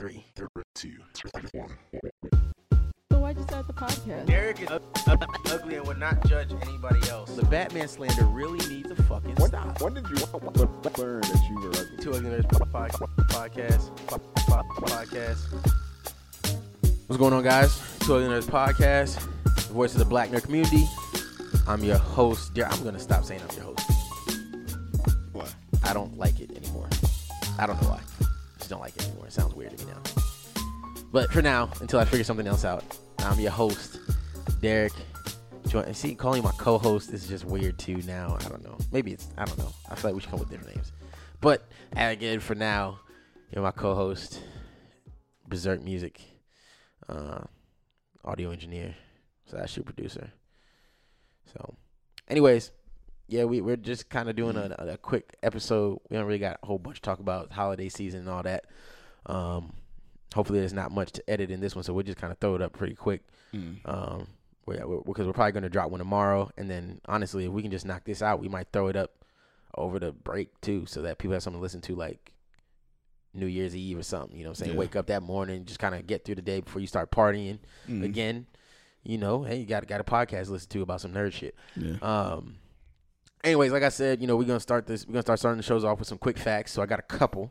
three, three, two, three, one. So why'd you start the podcast? Derek is u- u- ugly and would not judge anybody else. The Batman slander really needs a fucking When, stop. when did you learn that you were ugly? Two Ugly Nerds po- po- podcast. po- po- Podcast. What's going on, guys? Two Ugly Nerds podcast. The voice of the Black nerd community. I'm your host. Der- I'm gonna stop saying I'm your host. What? I don't like it anymore. I don't know why. Just don't like it But for now, until I figure something else out, I'm your host, Derek. Join- See, calling my co-host is just weird too. Now I don't know. Maybe it's I don't know. I feel like we should come up with different names. But again, for now, you're my co-host, Berserk Music, uh, audio engineer, slash shoe producer. So, anyways, yeah, we we're just kind of doing a, a quick episode. We don't really got a whole bunch to talk about holiday season and all that. Um, hopefully, there's not much to edit in this one, so we'll just kind of throw it up pretty quick. Mm. Um, we're, we're, because we're probably going to drop one tomorrow, and then honestly, if we can just knock this out, we might throw it up over the break too, so that people have something to listen to, like New Year's Eve or something. You know, what I'm saying Yeah. wake up that morning, just kind of get through the day before you start partying Mm. again. You know, hey, you got got a podcast to listen to about some nerd shit. Yeah. Um. Anyways, like I said, you know, we're gonna start this. We're gonna start starting the shows off with some quick facts. So I got a couple.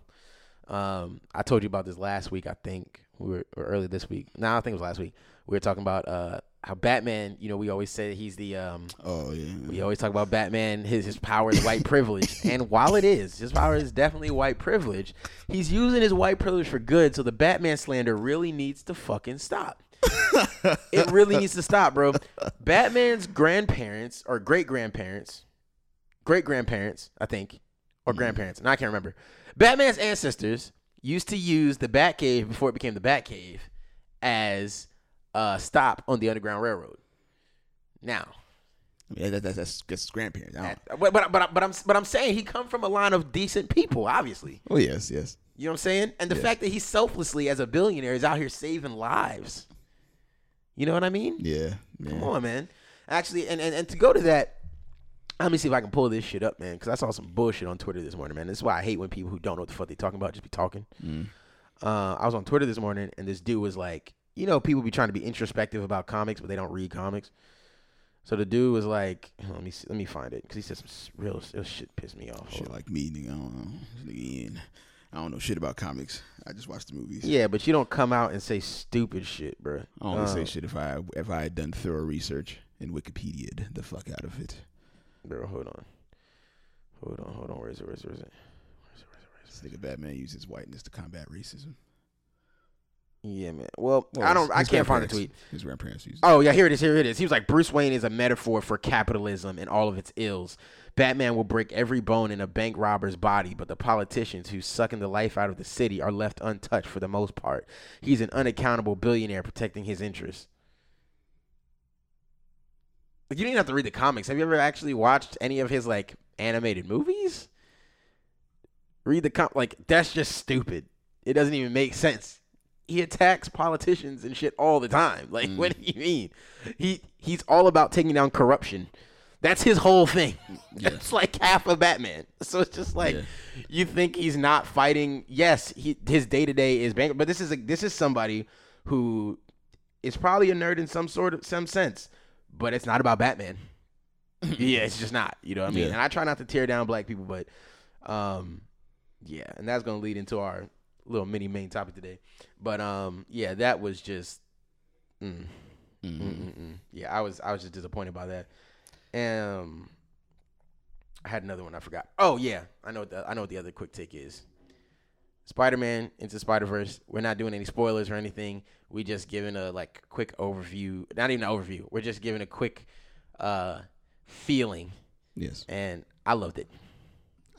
Um, I told you about this last week. I think we were or early this week. No, I think it was last week. We were talking about uh how Batman. You know, we always say he's the um. Oh yeah. We always talk about Batman. His his power is white privilege, and while it is, his power is definitely white privilege. He's using his white privilege for good. So the Batman slander really needs to fucking stop. it really needs to stop, bro. Batman's grandparents or great grandparents, great grandparents, I think, or grandparents, and I can't remember. Batman's ancestors used to use the Batcave before it became the Batcave as a stop on the Underground Railroad. Now, Yeah, that, that's that's that's grandparents. Don't- but but but, but I'm but I'm saying he come from a line of decent people, obviously. Oh yes, yes. You know what I'm saying? And the Yes. fact that he selflessly, as a billionaire, is out here saving lives. You know what I mean? Yeah. Come on, man. Actually, and, and, and to go to that, let me see if I can pull this shit up, man. Because I saw some bullshit on Twitter this morning, man. This is why I hate when people who don't know what the fuck they talking about just be talking. Mm. Uh, I was on Twitter this morning, and this dude was like, you know, people be trying to be introspective about comics, but they don't read comics. So the dude was like, let me see, let me find it because he said some real, real shit pissed me off. Shit like me, nigga. I don't know. I don't know shit about comics. I just watch the movies. Yeah, but you don't come out and say stupid shit, bro. I only say Uh, shit if I if I had done thorough research and Wikipedia the fuck out of it. Bro, hold on, hold on, hold on. Where is it? Where is it? Where is it? Where is it? Where is it? Where is it? This nigga Batman uses whiteness to combat racism. Yeah, man. Well, Well, I don't. I can't find the tweet. His grandparents used. Oh yeah, here it is. Here it is. He was like Bruce Wayne is a metaphor for capitalism and all of its ills. Batman will break every bone in a bank robber's body, but the politicians who sucking the life out of the city are left untouched for the most part. He's an unaccountable billionaire protecting his interests. Like, you didn't have to read the comics. Have you ever actually watched any of his like animated movies? Read the com like that's just stupid. It doesn't even make sense. He attacks politicians and shit all the time. Like, what do you mean? He he's all about taking down corruption. That's his whole thing. It's like half of Batman. So it's just like Yeah. you think he's not fighting. Yes, he his day to day is bank, but this is a this is somebody who is probably a nerd in some sort of some sense, but it's not about Batman. yeah, it's just not. You know what I mean? Yeah. And I try not to tear down black people, but um, yeah, and that's gonna lead into our little mini main topic today. But um, yeah, that was just. Mm, mm, mm, mm. Yeah, I was I was just disappointed by that. Um, I had another one I forgot. Oh yeah, I know what the, I know what the other quick take is. Spider-Man into Spider-Verse. We're not doing any spoilers or anything. We just giving a like quick overview. Not even an overview. We're just giving a quick uh feeling, Yes, and I loved it.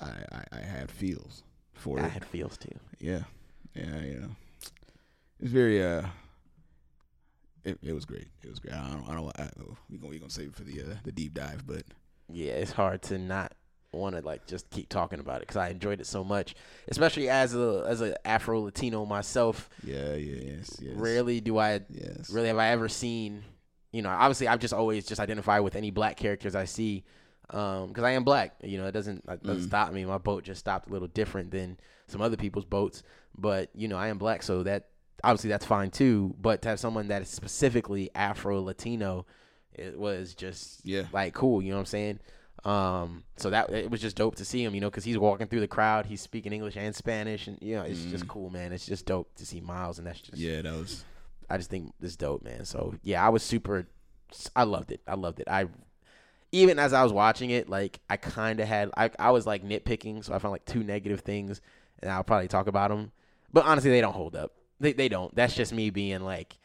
I, I I had feels for I it. I had feels too. Yeah, yeah, you know, it's very uh, it, it was great. It was great. I don't, I don't, I, we gonna we gonna save it for the uh, the deep dive, but yeah, it's hard to not want to like just keep talking about it because I enjoyed it so much, especially as a as a Afro Latino myself. yeah, yeah, yes, yes, Rarely do I yes, really have I ever seen. You know, obviously I've just always just identified with any black characters I see. Um, because I am black. You know, it doesn't that doesn't mm. stop me. My boat just stopped a little different than some other people's boats, but you know, I am black, so that obviously that's fine too. But to have someone that is specifically Afro Latino, it was just Yeah. like cool. You know what I'm saying? Um, so that it was just dope to see him, you know, because he's walking through the crowd, he's speaking English and Spanish, and you know, it's just cool, man. It's just dope to see Miles, and that's just Yeah, that was. I just think this dope, man. So yeah, I was super. I loved it. I loved it. I even as I was watching it, like I kind of had. I I was like nitpicking, so I found like two negative things, and I'll probably talk about them. But honestly, they don't hold up. They they don't. That's just me being like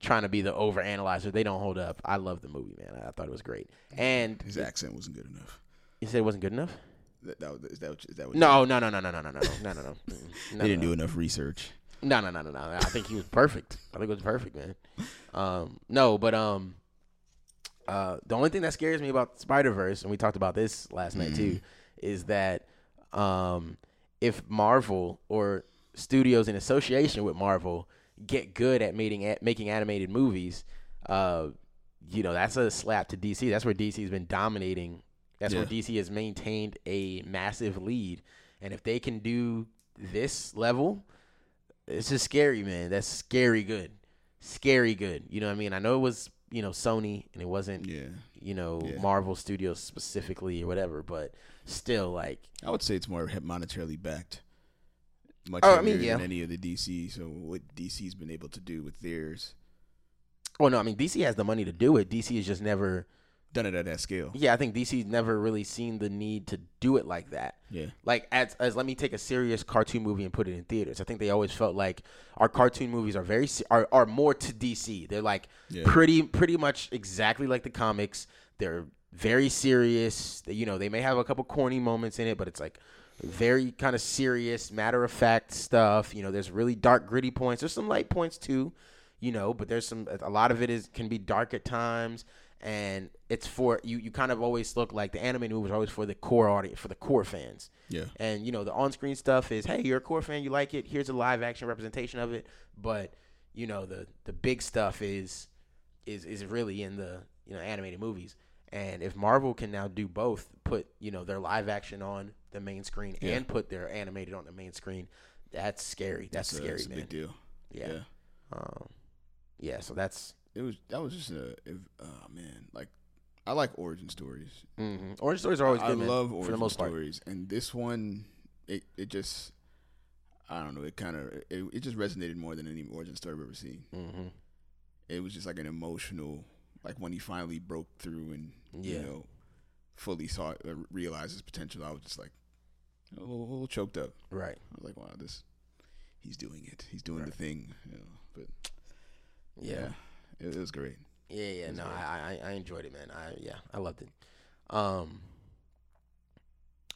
trying to be the over analyzer. They don't hold up. I love the movie, man. I thought it was great. And His accent wasn't good enough. you said it wasn't good enough. That, that, is that, is that what No, no, no, no, no, no, no, no, no, no, no. Mm, They didn't no. do enough research. No, no, no, no, no. I think he was perfect. I think it was perfect, man. Um, no, but um, uh, the only thing that scares me about Spider Verse, and we talked about this last night too, is that um, if Marvel or studios in association with Marvel get good at making at making animated movies, uh, you know that's a slap to DC. That's where DC's been dominating. That's where DC has maintained a massive lead, and if they can do this level, it's just scary, man. That's scary good, scary good. You know what I mean? I know it was you know Sony and it wasn't Yeah. you know Yeah. Marvel Studios specifically or whatever, but still like I would say it's more monetarily backed. Much Oh, I mean, yeah. than any of the DC. So what DC's been able to do with theirs, well, no, I mean DC has the money to do it. DC has just never done it at that scale. yeah, I think DC's never really seen the need to do it like that. Yeah. Like as, as let me take a serious cartoon movie and put it in theaters. I think they always felt like our cartoon movies are very are are more to DC. They're like Yeah. pretty pretty much exactly like the comics. They're very serious. You know, they may have a couple corny moments in it, but it's like very kind of serious, matter of fact stuff. You know, there's really dark, gritty points. There's some light points too, you know, but there's some a lot of it is can be dark at times. And it's for you. You kind of always look like the animated movies are always for the core audience, for the core fans. Yeah. And you know, the on-screen stuff is, hey, you're a core fan, you like it. Here's a live-action representation of it. But you know, the the big stuff is is is really in the you know animated movies. And if Marvel can now do both, put you know their live action on the main screen Yeah. and put their animated on the main screen, that's scary. That's, So scary, that's a big deal. Yeah. yeah. Um, yeah. So that's It was that was just a if, oh man like I like origin stories. mm-hmm. origin stories are always I good, man, love origin for the most part. stories, and this one it it just I don't know it kind of it, it just resonated more than any origin story I've ever seen. Mm-hmm. It was just like an emotional like when he finally broke through and Yeah. you know fully saw uh, realized his potential. I was just like a little, a little choked up. Right. I was like, wow, this he's doing it. He's doing the thing. You know, but Yeah. yeah, it, it was great. Yeah, yeah, no, great. I, I I enjoyed it, man. I yeah, I loved it. Um,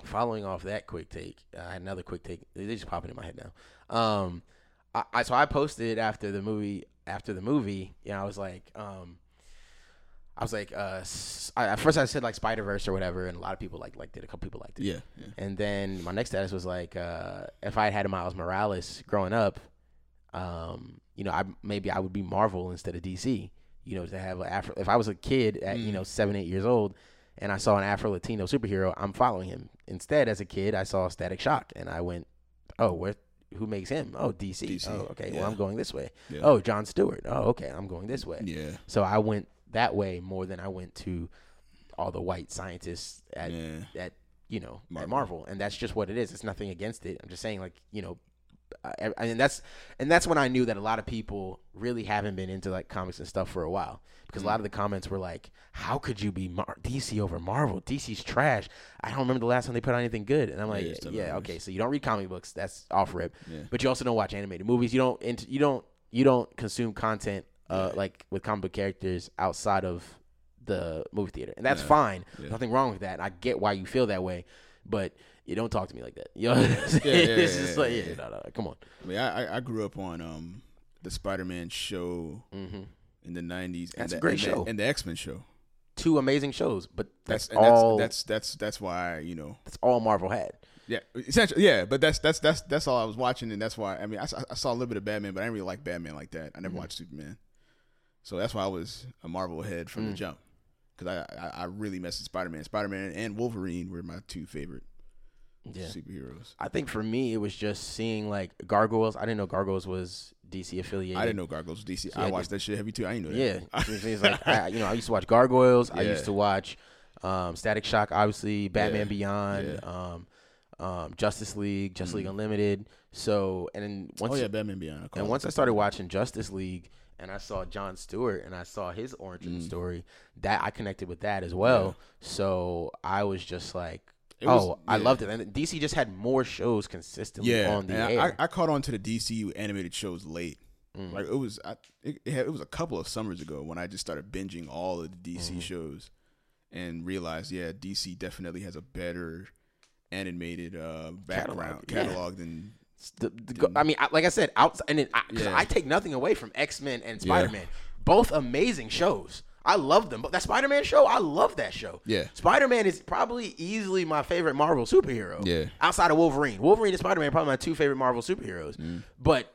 following off that quick take, I had another quick take. They just popping in my head now. Um, I, I so I posted after the movie. After the movie, you know, I was like, um, I was like, uh, I, at first I said like Spider Verse or whatever, and a lot of people like liked it. A couple people liked it. Yeah, yeah. And then my next status was like, uh, if I had had Miles Morales growing up, um, you know, I maybe I would be Marvel instead of DC. You know, to have a Afro. If I was a kid at you Mm. know seven, eight years old, and I saw an Afro Latino superhero, I'm following him. Instead, as a kid, I saw Static Shock, and I went, oh, where? Who makes him? Oh, DC. DC, Oh, okay. yeah. Well, I'm going this way. Yeah. Oh, John Stewart. Oh, okay. I'm going this way. Yeah, So I went that way more than I went to all the white scientists at yeah. at you know Marvel. at Marvel, and that's just what it is. It's nothing against it. I'm just saying, like you know, I, I mean that's and that's when I knew that a lot of people really haven't been into like comics and stuff for a while because a lot of the comments were like, "How could you be Mar- DC over Marvel? DC's trash." I don't remember the last time they put out anything good, and I'm like, Yeah, "Yeah, okay." So you don't read comic books. That's off rip, Yeah. but you also don't watch animated movies. You don't you don't you don't consume content uh, Yeah. like with comic book characters outside of the movie theater, and that's Yeah. fine. Yeah. Nothing wrong with that. I get why you feel that way, but you don't talk to me like that. You know, what I'm saying? Yeah, yeah, it's just like, yeah, no, no, come on. I mean, I I- grew up on um the Spider-Man show hmm in the '90s. That's a great and show. The, and the X-Men show. Two amazing shows, but that's, and all. That's, that's that's that's why you know. that's all Marvel had. Yeah, essentially. Yeah, but that's that's that's that's all I was watching, and that's why. I mean, I, saw- I saw a little bit of Batman, but I didn't really like Batman like that. I never Mhm. watched Superman, so that's why I was a Marvel head from the Mm. jump. because I, I I really messed with Spider Man. Spider Man and Wolverine were my two favorite Yeah. superheroes. I think for me, it was just seeing like Gargoyles. I didn't know Gargoyles was DC affiliated. I didn't know Gargoyles was DC. Yeah, I watched that shit heavy too. I didn't know Yeah, it's like I, you know, I used to watch Gargoyles. I used to watch um, Static Shock, obviously Batman Yeah, Beyond, um, um, Justice League, Justice League Unlimited. So and then once oh yeah, Batman Beyond. and once I started watching Justice League and I saw John Stewart and I saw his origin Mm. story, that I connected with that as well. So I was just like, It was- oh, I yeah. loved it. And DC just had more shows consistently yeah, on the air. I, I caught on to the DC animated shows late. Mm. Like it was, I, it, it, was a couple of summers ago when I just started binging all of the DC Mm-hmm. shows, and realized, yeah, DC definitely has a better animated uh, background Catalog, yeah. catalog than the, the, I mean, I, like I said, outside, and then I, 'cause Yeah. I take nothing away from X Men and Spider Man. Both amazing shows. I love them. But that Spider Man show, I love that show. Yeah. Spider Man is probably easily my favorite Marvel superhero. Yeah. Outside of Wolverine. Wolverine and Spider Man probably my two favorite Marvel superheroes. Mm. But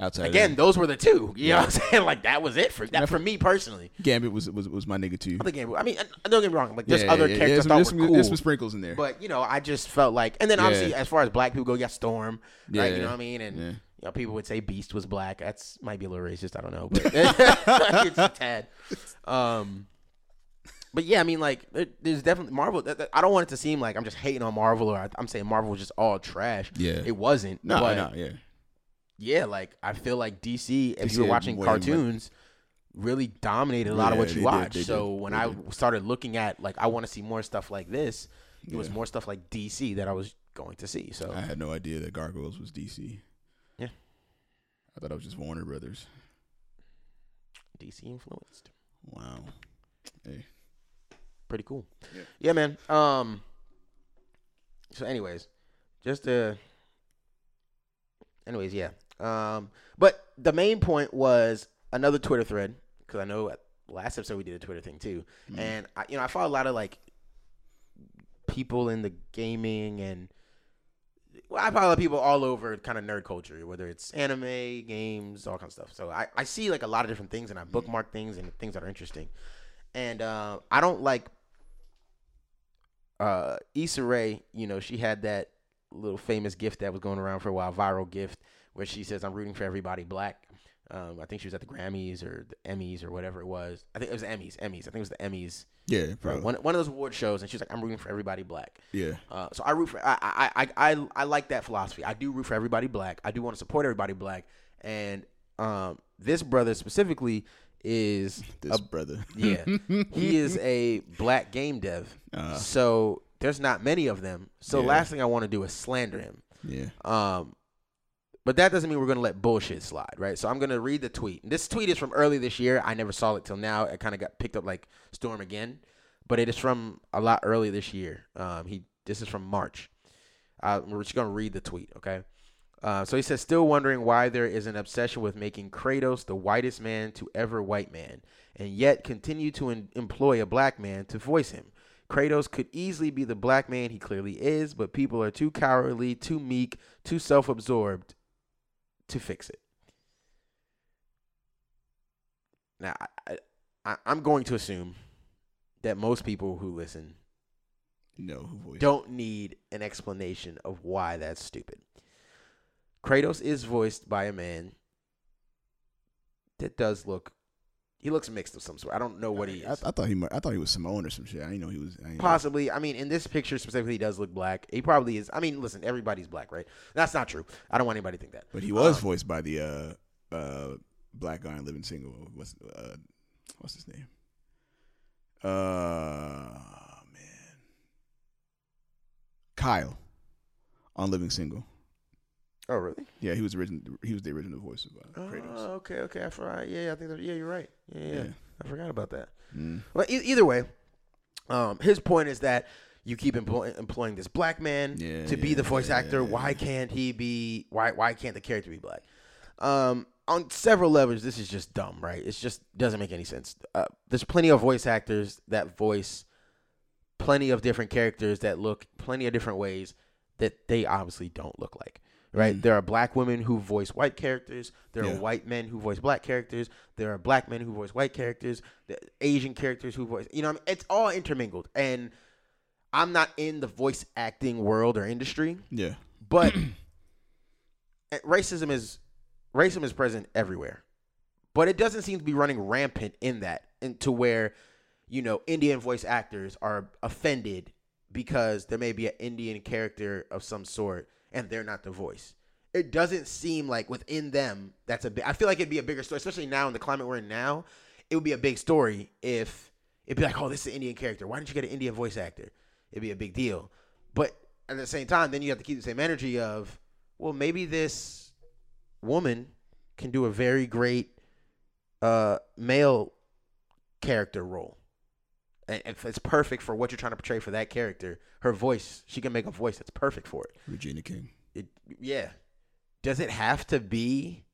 outside. again, of those were the two. You know what I'm saying? Like that was it for that for me personally. Gambit was was was my nigga too. Other game, I mean, uh, don't get me wrong. Like there's Yeah, other yeah, yeah, characters There's I some, thought there's some, cool. some sprinkles in there. But you know, I just felt like, and then Yeah. obviously, as far as black people go, you got Storm, right? You know what I mean? And Yeah. you know, people would say Beast was black. That's might be a little racist. I don't know, but it's a tad. Um, but yeah, I mean, like, there's definitely Marvel. I don't want it to seem like I'm just hating on Marvel or I'm saying Marvel was just all trash. Yeah. it wasn't. no, but no, yeah. Yeah, like I feel like DC, if DC you were watching cartoons, really dominated a lot of what you watch. so did, when they I did. started looking at like I want to see more stuff like this, it was more stuff like DC that I was going to see. So I had no idea that Gargoyles was DC. Yeah. I thought it was just Warner Brothers. DC influenced. Wow. Hey. Pretty cool. Yeah. Yeah, man. Um. So, anyways, just uh. Anyways, yeah. Um. But the main point was another Twitter thread because I know last episode we did a Twitter thing too, Mhm. and I, you know, I follow a lot of like people in the gaming and. Well, I follow people all over kind of nerd culture, whether it's anime, games, all kinds of stuff. So I, I see like a lot of different things and I bookmark things and things that are interesting. And uh, I don't like uh Issa Rae, you know, she had that little famous gift that was going around for a while, viral gift, where she says, I'm rooting for everybody black. Um, I think she was at the Grammys or the Emmys or whatever it was. I think it was the Emmys. Emmys. I think it was the Emmys. Yeah, probably. One, one of those award shows, and she's like, I'm rooting for everybody black. yeah. Uh, so I root for I, I I I I like that philosophy. I do root for everybody black. I do want to support everybody black. And um, this brother specifically is This a brother. yeah, he is a black game dev. Uh, so there's not many of them. So Yeah. last thing I want to do is slander him. yeah. Um, but that doesn't mean we're gonna let bullshit slide, right? So I'm gonna read the tweet. This tweet is from early this year. I never saw it till now. It kind of got picked up like Storm again, but it is from a lot early this year. Um, he this is from March. Uh, we're just gonna read the tweet, okay? Uh, so he says, still wondering why there is an obsession with making Kratos the whitest man to ever white man, and yet continue to en- employ a black man to voice him. Kratos could easily be the black man he clearly is, but people are too cowardly, too meek, too self absorbed to fix it. Now, I, I, I'm going to assume that most people who listen No, who voiced? don't need an explanation of why that's stupid. Kratos is voiced by a man that does look. He looks mixed of some sort. I don't know what he I, is. I thought he. I thought he was Samoan or some shit. I didn't know he was. I didn't know. Possibly. I mean, in this picture specifically, he does look black. He probably is. I mean, listen, everybody's black, right? That's not true. I don't want anybody to think that. But he was Um, voiced by the uh, uh, black guy in Living Single. What's uh, what's his name? Uh, man, Kyle on Living Single. Oh, really? Yeah, he was original. He was the original voice of uh, Oh, okay, okay. I forgot. Yeah, I think. That, yeah, you're right. Yeah, yeah, Yeah. I forgot about that. Mm. Well, e- either way, um, his point is that you keep employ- employing this black man Yeah, to be yeah, the voice actor. Why can't he be? Why why can't the character be black? Um, on several levels, this is just dumb, right? It just doesn't make any sense. Uh, there's plenty of voice actors that voice plenty of different characters that look plenty of different ways that they obviously don't look like. Right? Mm. There are black women who voice white characters. There Yeah. are white men who voice black characters. There are black men who voice white characters. The Asian characters who voice, you know, I mean? it's all intermingled. And I'm not in the voice acting world or industry, Yeah. but eh, racism is racism is present everywhere. But it doesn't seem to be running rampant in that, into where, you know, Indian voice actors are offended because there may be an Indian character of some sort and they're not the voice. It doesn't seem like within them that's a big. I feel like it'd be a bigger story, especially now in the climate we're in now. It would be a big story if it'd be like, oh, this is an Indian character. Why didn't you get an Indian voice actor? It'd be a big deal. But at the same time, then you have to keep the same energy of, well, maybe this woman can do a very great uh, male character role. It's perfect for what you're trying to portray for that character, her voice, she can make a voice that's perfect for it. Regina King. It yeah. Does it have to be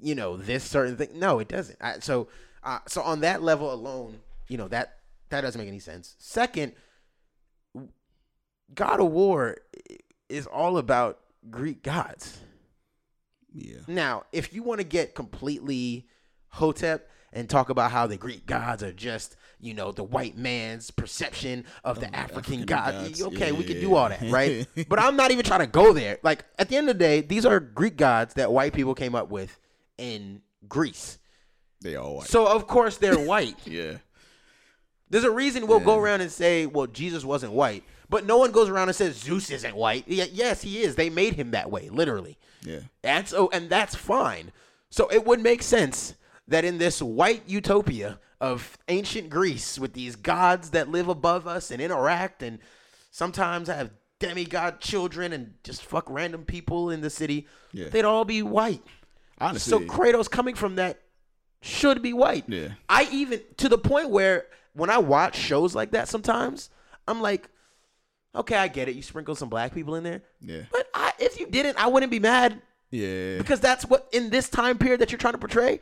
you know, this certain thing? No, it doesn't. I, so uh, so on that level alone, you know, that that doesn't make any sense. Second, God of War is all about Greek gods. Yeah. Now, if you want to get completely hotep and talk about how the Greek gods are just, you know, the white man's perception of the the African, African god, gods. okay, we can Yeah. do all that, right? but I'm not even trying to go there. Like at the end of the day, these are Greek gods that white people came up with in Greece. They all white. So of course they're white. yeah. There's a reason we'll go around and say, well, Jesus wasn't white, but no one goes around and says Zeus isn't white. Yes, he is. They made him that way, literally. Yeah. That's oh, and that's fine. So it would make sense that in this white utopia of ancient Greece with these gods that live above us and interact and sometimes have demigod children and just fuck random people in the city, Yeah. they'd all be white. Honestly. So Kratos coming from that should be white. Yeah. I even to the point where when I watch shows like that sometimes, I'm like, okay, I get it. You sprinkle some black people in there. Yeah. But I, if you didn't, I wouldn't be mad Yeah. because that's what in this time period that you're trying to portray.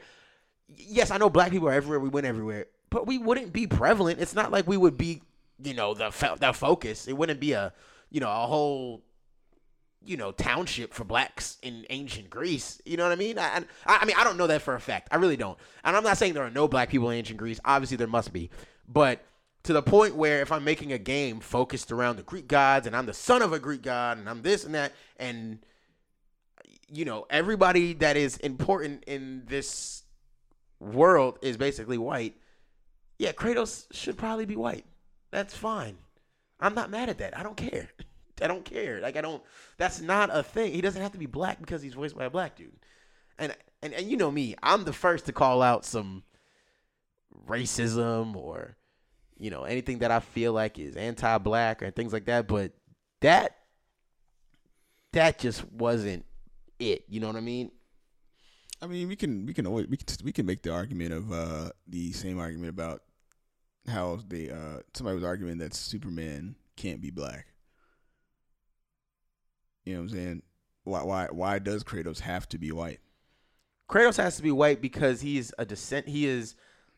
Yes, I know black people are everywhere. We went everywhere, but we wouldn't be prevalent. It's not like we would be, you know, the fo- the focus. It wouldn't be a, you know, a whole, you know, township for blacks in ancient Greece. You know what I mean? I, I, I mean, I don't know that for a fact. I really don't. And I'm not saying there are no black people in ancient Greece. Obviously, there must be, but to the point where if I'm making a game focused around the Greek gods and I'm the son of a Greek god and I'm this and that and you know, everybody that is important in this world is basically white. Yeah, Kratos should probably be white. That's fine. I'm not mad at that. I don't care. I don't care. Like I don't that's not a thing. He doesn't have to be black because he's voiced by a black dude. And and, and you know me, I'm the first to call out some racism or you know, anything that I feel like is anti-black or things like that, but that that just wasn't it. You know what I mean? I mean, we can we can always we can we can make the argument of uh the same argument about how they uh somebody was arguing that Superman can't be black. You know what I'm saying? Why why why does Kratos have to be white? Kratos has to be white because he's a descent. He is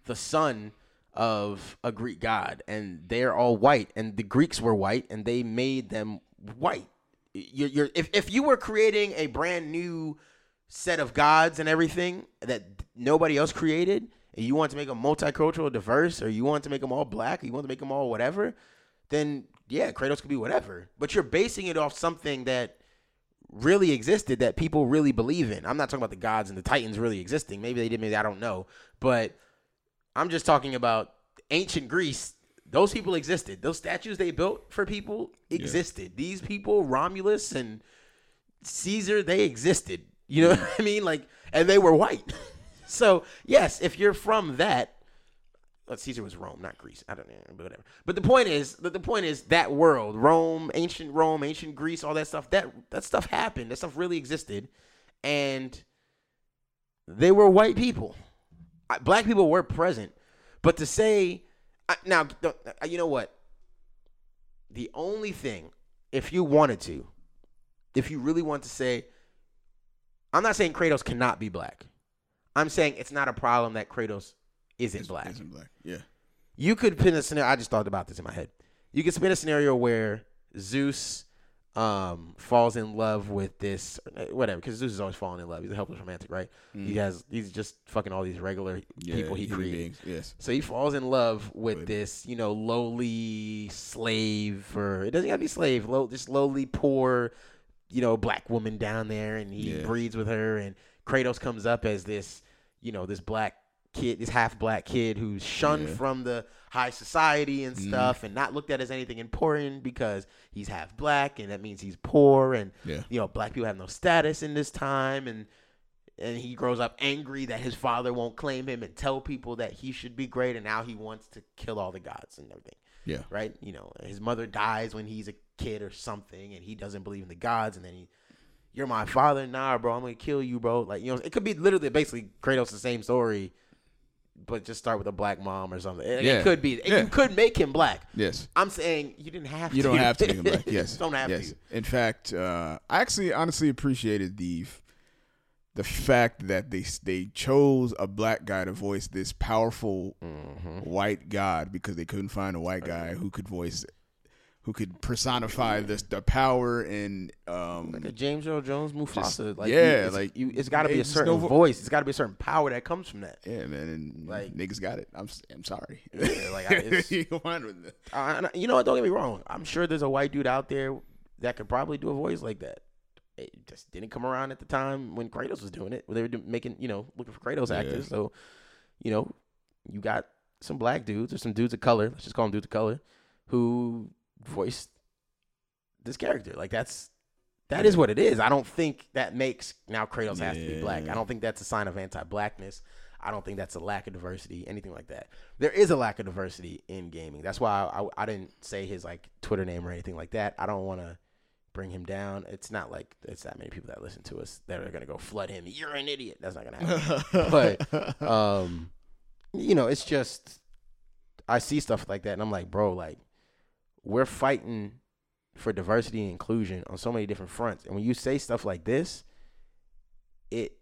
the son of a Greek god, and they're all white. And the Greeks were white, and they made them white. You're, you're if if you were creating a brand new set of gods and everything that nobody else created, and you want to make them multicultural, diverse, or you want to make them all black, or you want to make them all whatever, then yeah, Kratos could be whatever. But you're basing it off something that really existed that people really believe in. I'm not talking about the gods and the titans really existing. Maybe they did, maybe I don't know. But I'm just talking about ancient Greece. Those people existed. Those statues they built for people existed. These people, Romulus and Caesar, they existed. You know what I mean? Like, and they were white. so yes, if you're from that, well, Caesar was Rome, not Greece. I don't know, but whatever. But the point is, the, the point is that world, Rome, ancient Rome, ancient Greece, all that stuff. That that stuff happened. That stuff really existed, and they were white people. I- Black people were present, but to say I, now, uh, you know what? The only thing, if you wanted to, if you really want to say, I'm not saying Kratos cannot be black. I'm saying it's not a problem that Kratos isn't Is- black. Isn't black. Yeah. You could pin a scenario. I just thought about this in my head. You could spin a scenario where Zeus um, falls in love with this whatever because Zeus is always falling in love. He's a helpless romantic, right? He has he's just fucking all these regular people he created. beings, Yes. So he falls in love with Good. this, you know, lowly slave, or it doesn't gotta be slave, low, this lowly poor, you know, black woman down there, and he Yeah. breeds with her, and Kratos comes up as this, you know, this black kid, this half black kid who's shunned Yeah. Mm-hmm. from the high society and stuff, and not looked at as anything important because he's half black, and that means he's poor, and Yeah. you know, black people have no status in this time, and and he grows up angry that his father won't claim him and tell people that he should be great, and now he wants to kill all the gods and everything. Yeah. Right? You know, his mother dies when he's a kid or something, and he doesn't believe in the gods, and then he, you're my father, nah, bro, I'm gonna kill you, bro. Like, you know, it could be literally basically Kratos the same story, but just start with a black mom or something. It, it could be. Yeah. You could make him black. Yes. I'm saying you didn't have You to. don't have to make him black. Yes. You don't have yes. to. In fact, uh, I actually honestly appreciated the the fact that they they chose a black guy to voice this powerful Mm-hmm. white god because they couldn't find a white guy who could voice who could personify this the power and um like a James Earl Jones Mufasa. like yeah, you, like, you, it's got to be a certain no vo- voice. It's got to be a certain power that comes from that. yeah man and Like- niggas got it I'm I'm sorry Yeah, like, I- it's- You go on with it. And I- you know what? Don't get me wrong. I'm sure there's a white dude out there that could probably do a voice like that. It just didn't come around at the time when Kratos was doing it. When they were making, you know, looking for Kratos Yeah. actors. So, you know, you got some black dudes or some dudes of color. Let's just call them dudes of color who voiced this character. Like that's that is what it is. I don't think that makes now Kratos has to be black. I don't think that's a sign of anti-blackness. I don't think that's a lack of diversity, anything like that. There is a lack of diversity in gaming. That's why I, I, I didn't say his like Twitter name or anything like that. I don't want to bring him down. It's not like it's that many people that listen to us that are gonna go flood him. You're an idiot. That's not gonna happen. but um, you know, it's just I see stuff like that, and I'm like, bro, like we're fighting for diversity and inclusion on so many different fronts, and when you say stuff like this, it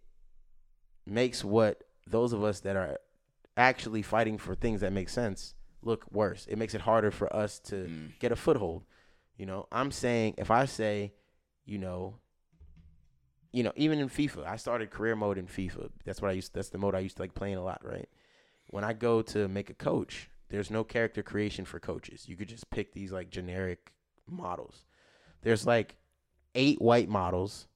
makes what those of us that are actually fighting for things that make sense look worse. It makes it harder for us to Mm. get a foothold. You know, I'm saying if I say, you know, you know, even in FIFA, I started career mode in FIFA. That's what I used. That's the mode I used to like playing a lot, right? When I go to make a coach, there's no character creation for coaches. You could just pick these like generic models. There's like eight white models,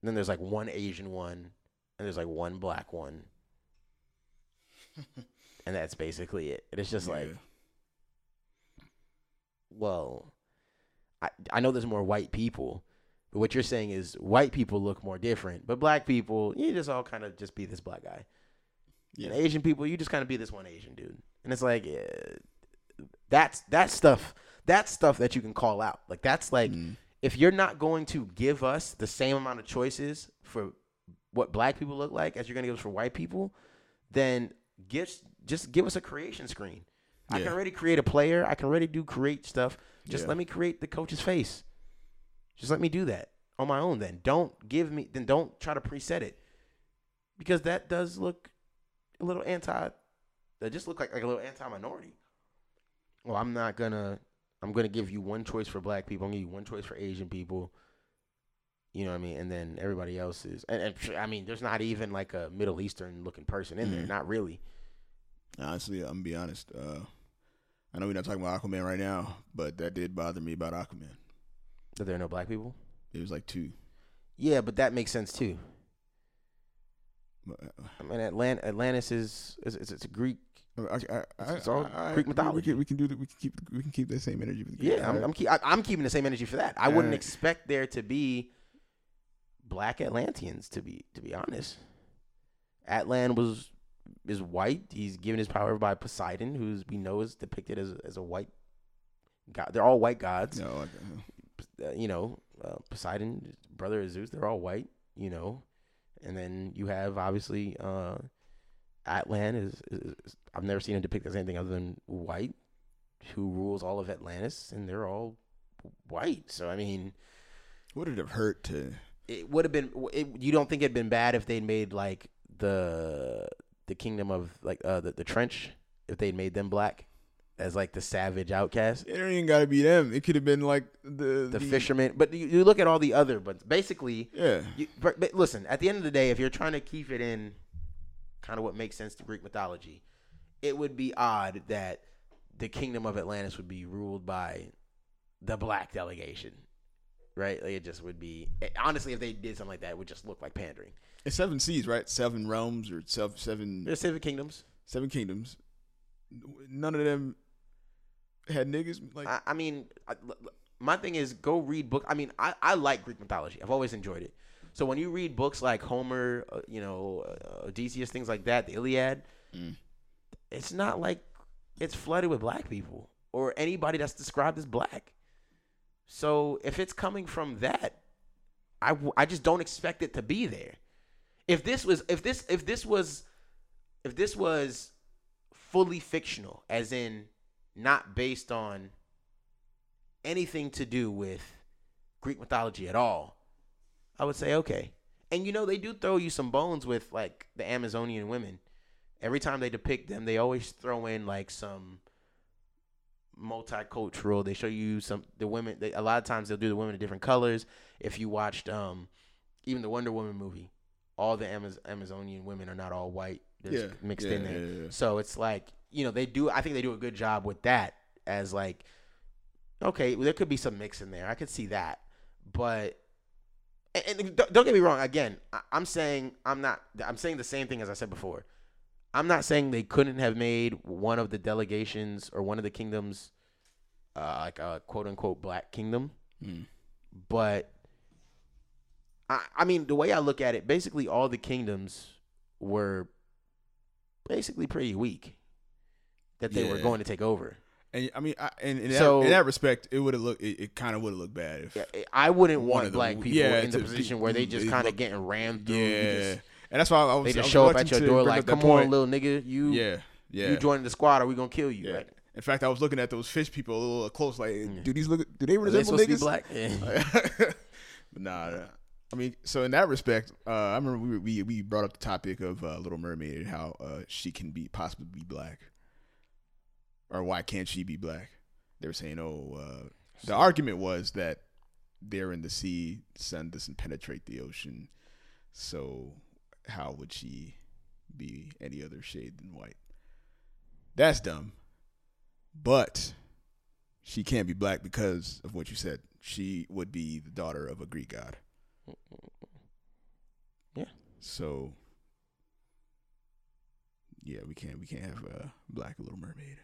and then there's like one Asian one, and there's like one black one, and that's basically it. And it's just like, well, I I know there's more white people, but what you're saying is white people look more different, but black people, you just all kind of just be this black guy. And Yeah. Asian people, you just kind of be this one Asian dude, and it's like eh, that's that stuff. That's stuff that you can call out. Like that's like Mm. if you're not going to give us the same amount of choices for what black people look like as you're going to give us for white people, then give just give us a creation screen. I can already create a player. I can already do create stuff. Just Yeah. let me create the coach's face. Just let me do that on my own. Then don't give me. Then don't try to preset it because that does look a little anti. That just look like, like a little anti-minority. Well, I'm not gonna. I'm gonna give you one choice for black people. I'm gonna give you one choice for Asian people. You know what I mean? And then everybody else is. And, and I mean, there's not even like a Middle Eastern looking person in there. Mhm. Not really. Honestly, I'm gonna be honest. Uh, I know we're not talking about Aquaman right now, but that did bother me about Aquaman. That there are no black people. It was like two. Yeah, but that makes sense too. Uh, I mean, Atlant- Atlantis is, is, is it's a Greek. I, I, I, It's all Greek we- mythology. We can, we can do that. We can keep. We can keep that same energy. with the Greek. Yeah, I'm I'm, keep, I, I'm keeping the same energy for that. I wouldn't Alright. expect there to be black Atlanteans to be to be honest. Atlan was is white. He's given his power by Poseidon, who's we know is depicted as as a white god. They're all white gods. No, uh, you know, uh, Poseidon, brother of Zeus, they're all white, you know. And then you have obviously uh, Atlan is, is, is- I've never seen him depict as anything other than white, who rules all of Atlantis, and they're all white. So I mean, would it have hurt to? it would have been. It, you don't think it'd been bad if they'd made like the the kingdom of like uh, the the trench if they'd made them black as like the savage outcast, It ain't gotta be them. It could have been like the the fisherman. But you, you look at all the other, but basically, Yeah, you, but, but listen, at the end of the day, if you're trying to keep it in kind of what makes sense to Greek mythology, it would be odd that the kingdom of Atlantis would be ruled by the black delegation. Right? Like it just would be honestly if they did something like that, it would just look like pandering. It's seven seas, right? Seven realms or seven seven There's seven kingdoms. seven kingdoms. None of them had niggas. Like I, I mean, I, l- l- my thing is go read book. I mean, I, I like Greek mythology. I've always enjoyed it. So when you read books like Homer, uh, you know, uh, Odysseus, things like that, the Iliad, Mm. it's not like it's flooded with black people or anybody that's described as black. So if it's coming from that, I, w- I just don't expect it to be there. If this was if this if this was if this was fully fictional, as in not based on anything to do with Greek mythology at all, I would say okay. And you know they do throw you some bones with like the Amazonian women. Every time they depict them, they always throw in like some multicultural. They show you some the women. They, a lot of times they'll do the women in different colors. If you watched um even the Wonder Woman movie, all the Amaz- Amazonian women are not all white. There's Yeah, mixed yeah, in there. yeah. So it's like you know they do. I think they do a good job with that. As like, okay, there could be some mix in there. I could see that, but and, don't get me wrong. Again, I'm saying I'm not. I'm saying the same thing as I said before. I'm not saying they couldn't have made one of the delegations or one of the kingdoms, uh, like a quote unquote black kingdom, Mm. but I, I mean the way I look at it, basically all the kingdoms were basically pretty weak that they were going to take over. And I mean, I, and in, So- that, in that respect, it would have looked. It, it kind of would have looked bad if. Yeah, I wouldn't want of the- black people yeah, in the position where they just kind of getting rammed through. Yeah, just- and that's why I was. they just was show up at your door like, "Come on, little nigga, you Yeah, yeah. you joining the squad, or we gonna kill you?" yeah. Right? In fact, I was looking at those fish people a little close. Like, do these look? Do they Are they resemble be niggas? black? Yeah. nah, nah. I mean, so in that respect, uh, I remember we, we we brought up the topic of uh, Little Mermaid and how uh, she can be possibly be black, or why can't she be black? They were saying, oh, uh, the argument was that they're in the sea, sun doesn't penetrate the ocean, so how would she be any other shade than white? That's dumb, but she can't be black because of what you said. She would be the daughter of a Greek god. Yeah. So yeah, we can't we can't have a black Little Mermaid.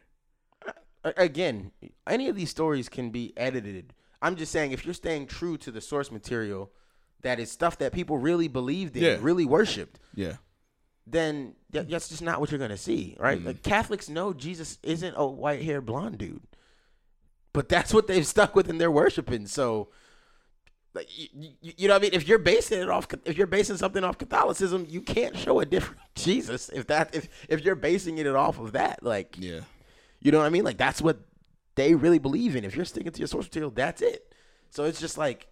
Again, any of these stories can be edited. I'm just saying, if you're staying true to the source material, that is stuff that people really believed in, Yeah. really worshipped, Yeah. then th- that's just not what you're gonna see, right? Mhm. Like Catholics know Jesus isn't a white haired blonde dude, but that's what they've stuck with and they're worshiping. So, like, you, you, you know what I mean? If you're basing it off, if you're basing something off Catholicism, you can't show a different Jesus. If that, if if you're basing it off of that, like, Yeah. you know what I mean? Like that's what they really believe in. If you're sticking to your source material, that's it. So it's just like,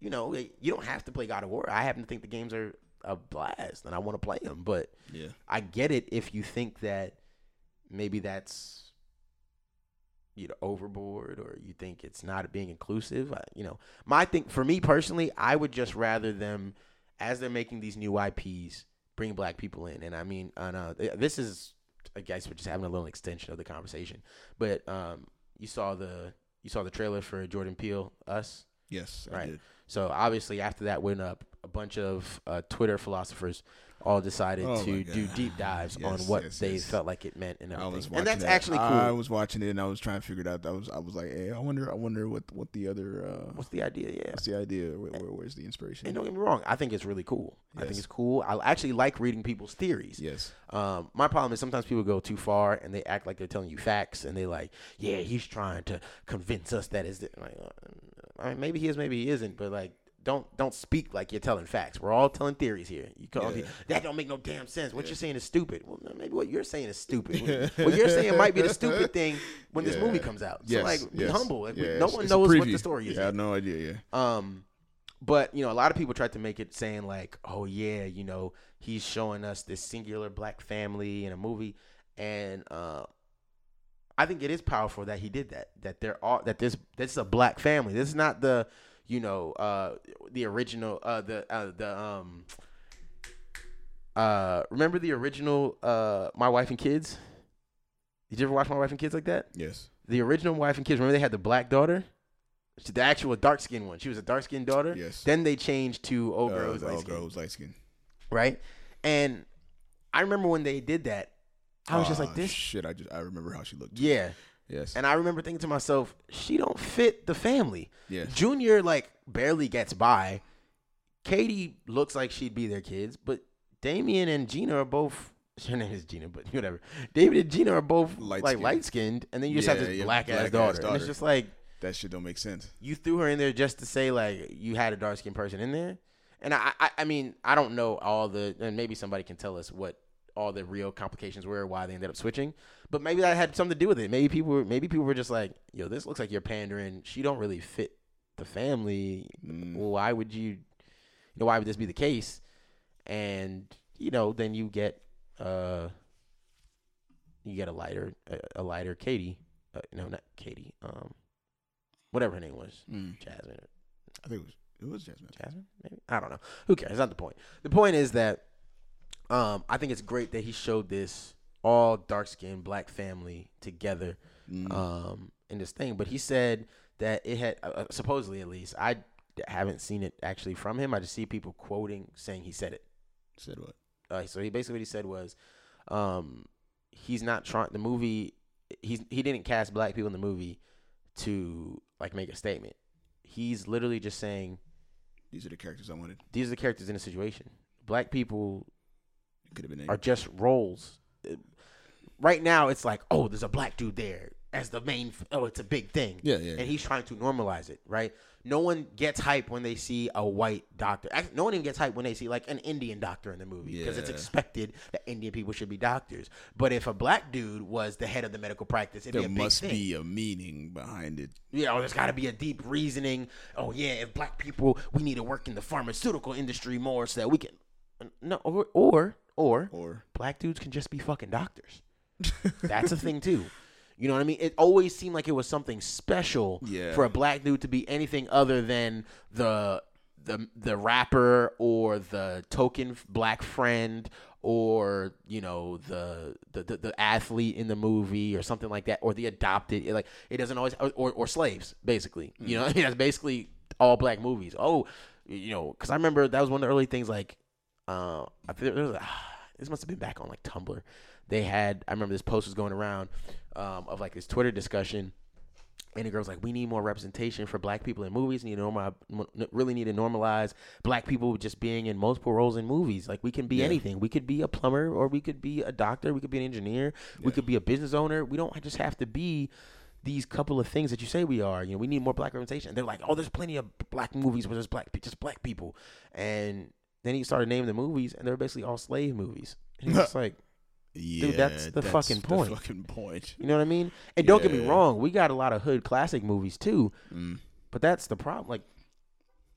you know, you don't have to play God of War. I happen to think the games are a blast, and I want to play them. But Yeah. I get it if you think that maybe that's you know overboard, or you think it's not being inclusive. I, you know, my thing for me personally, I would just rather them as they're making these new IPs bring black people in. And I mean, and, uh, this is I guess we're just having a little extension of the conversation. But um, you saw the you saw the trailer for Jordan Peele, Us. Yes, I Right. did. So obviously after that went up, a bunch of uh, Twitter philosophers all decided Oh to do deep dives on what yes, they yes. felt like it meant and everything. and that's that. actually cool. I was watching it and I was trying to figure it out. I was I was like, hey, I wonder I wonder what what the other uh, What's the idea? Yeah. what's the idea? Where, where, where's the inspiration? And don't get me wrong, I think it's really cool. I think it's cool. I actually like reading people's theories. Yes. Um, my problem is sometimes people go too far and they act like they're telling you facts and they like, yeah, he's trying to convince us that is the, like, uh, I mean, maybe he is, maybe he isn't, but like, don't don't speak like you're telling facts. We're all telling theories here. You call Yeah. that don't make no damn sense. What you're saying is stupid. Well, maybe what you're saying is stupid. what you're saying might be the stupid thing when this movie comes out. So Yes. like, be yes. humble. We- Yeah, no it's- one it's knows what the story is. Yeah, I have no idea. Yeah. Um, but you know, a lot of people tried to make it saying like, "Oh yeah, you know, he's showing us this singular black family in a movie," and uh, I think it is powerful that he did that. That there are that this this is a black family. This is not the you know uh the original uh the uh the um uh remember the original uh My Wife and Kids? Did you ever watch My Wife and Kids like that? Yes. The original Wife and Kids. Remember they had the black daughter, She- the actual dark skinned one. She was a dark skinned daughter. Yes. Then they changed to old Uh, girls the light old girl was light skin. right? And I remember when they did that, I was just like, this, shit. I just I remember how she looked. yeah. Yes. And I remember thinking to myself, she don't fit the family. yes. Junior like barely gets by. Katie looks like she'd be their kids, but Damien and Gina are both. Her name is Gina, but whatever. David and Gina are both like Light-skinned. light skinned, and then you just have this yeah, black ass black-ass daughter. And it's just like That shit don't make sense. you threw her in there just to say like you had a dark skinned person in there. And I, I, I mean, I don't know all the, and maybe somebody can tell us what all the real complications were, why they ended up switching. But maybe that had something to do with it. Maybe people, were, maybe people were just like, yo, this looks like you're pandering. She don't really fit the family. Mm. Well, why would you, you know, why would this be the case? And you know, then you get, uh, you get a lighter, a, a lighter Katie. Uh, no, not Katie. Um, whatever her name was, Mm. Jasmine. I think it was it was Jasmine. Jasmine, maybe I don't know. Who cares? That's not the point. The point is that um, I think it's great that he showed this all dark skinned black family together Mm. um, in this thing. But he said that it had uh, uh, supposedly at least I haven't seen it actually from him. I just see people quoting saying he said it. Said what? Uh, so he basically what he said was, um, he's not trying the movie. He's he didn't cast black people in the movie to like make a statement. He's literally just saying These are the characters I wanted. these are the characters in a situation. Black people could have been. are just roles. Uh, Right now, it's like, oh, there's a black dude there as the main. Oh, it's a big thing. Yeah, yeah, And yeah. he's trying to normalize it, right? No one gets hype when they see a white doctor. Act- No one even gets hype when they see like an Indian doctor in the movie because it's Yeah. expected that Indian people should be doctors. But if a black dude was the head of the medical practice, it'd there be a big must thing be a meaning behind it. you know, there's got to be a deep reasoning. Oh yeah, if black people, we need to work in the pharmaceutical industry more so that we can. No, or or or Or black dudes can just be fucking doctors. That's a thing too. You know what I mean? It always seemed like it was something special Yeah. for a black dude to be anything other than the the the rapper or the token black friend or you know the the, the, the athlete in the movie or something like that or the adopted like it doesn't always or, or, or slaves basically you know I mean that's basically all black movies oh you know because i remember that was one of the early things like uh i think there was a, this must have been back on like tumblr they had i remember this post was going around um, of like this twitter discussion and the girl's like, we need more representation for black people in movies. Need to normal, really need to normalize black people just being in multiple roles in movies. Like we can be Yeah. anything. We could be a plumber, or we could be a doctor. We could be an engineer. We could be a business owner. We don't just have to be these couple of things that you say we are. You know, we need more black representation. And they're like, oh, there's plenty of black movies where there's black, just black people. And then he started naming the movies, and they're basically all slave movies. And he's just like, yeah, that's the fucking point. The fucking point. you know what I mean? And don't get me wrong, we got a lot of hood classic movies too. Mm. But that's the problem. Like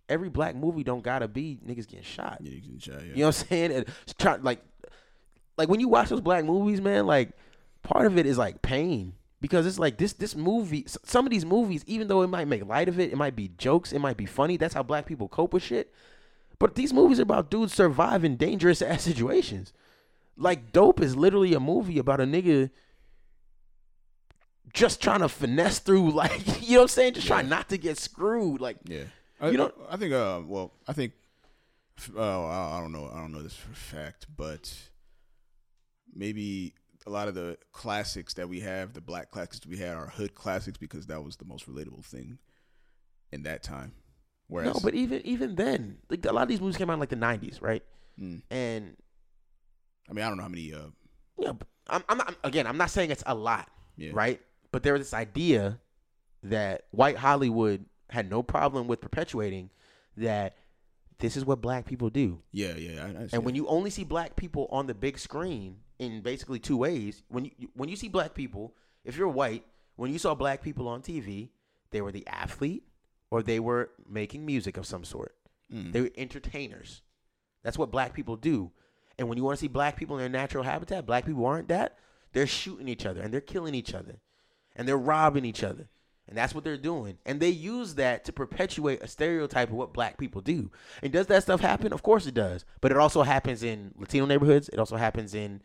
every black movie don't gotta be niggas getting shot. Yeah, you can try. Yeah. You know what I'm saying? And it's try, like, like when you watch those black movies, man, like part of it is like pain because it's like this this movie. Some of these movies, even though it might make light of it, it might be jokes, it might be funny. That's how black people cope with shit. But these movies are about dudes surviving dangerous ass situations. Like Dope is literally a movie about a nigga just trying to finesse through, like you know what I'm saying, just trying not to get screwed. Like Yeah. I, You know- I think. Uh, well, I think. Uh, I I don't know. I don't know this for a fact, but maybe a lot of the classics that we have, the black classics we had, are hood classics because that was the most relatable thing in that time. Whereas, no, but even even then, like a lot of these movies came out in like the '90s, right? Mm. And I mean, I don't know how many. Uh, know, I'm, I'm not, again, I'm not saying it's a lot, yeah. right? But there was this idea that white Hollywood had no problem with perpetuating that this is what black people do. Yeah, yeah. I, I And when you only see black people on the big screen in basically two ways, when you when you see black people, if you're white, when you saw black people on TV, they were the athlete or they were making music of some sort. Mm. They were entertainers. That's what black people do. And when you want to see black people in their natural habitat, black people aren't that. They're shooting each other and they're killing each other. and they're robbing each other. And that's what they're doing. And they use that to perpetuate a stereotype of what black people do. And does that stuff happen? Of course it does. But it also happens in Latino neighborhoods. It also happens in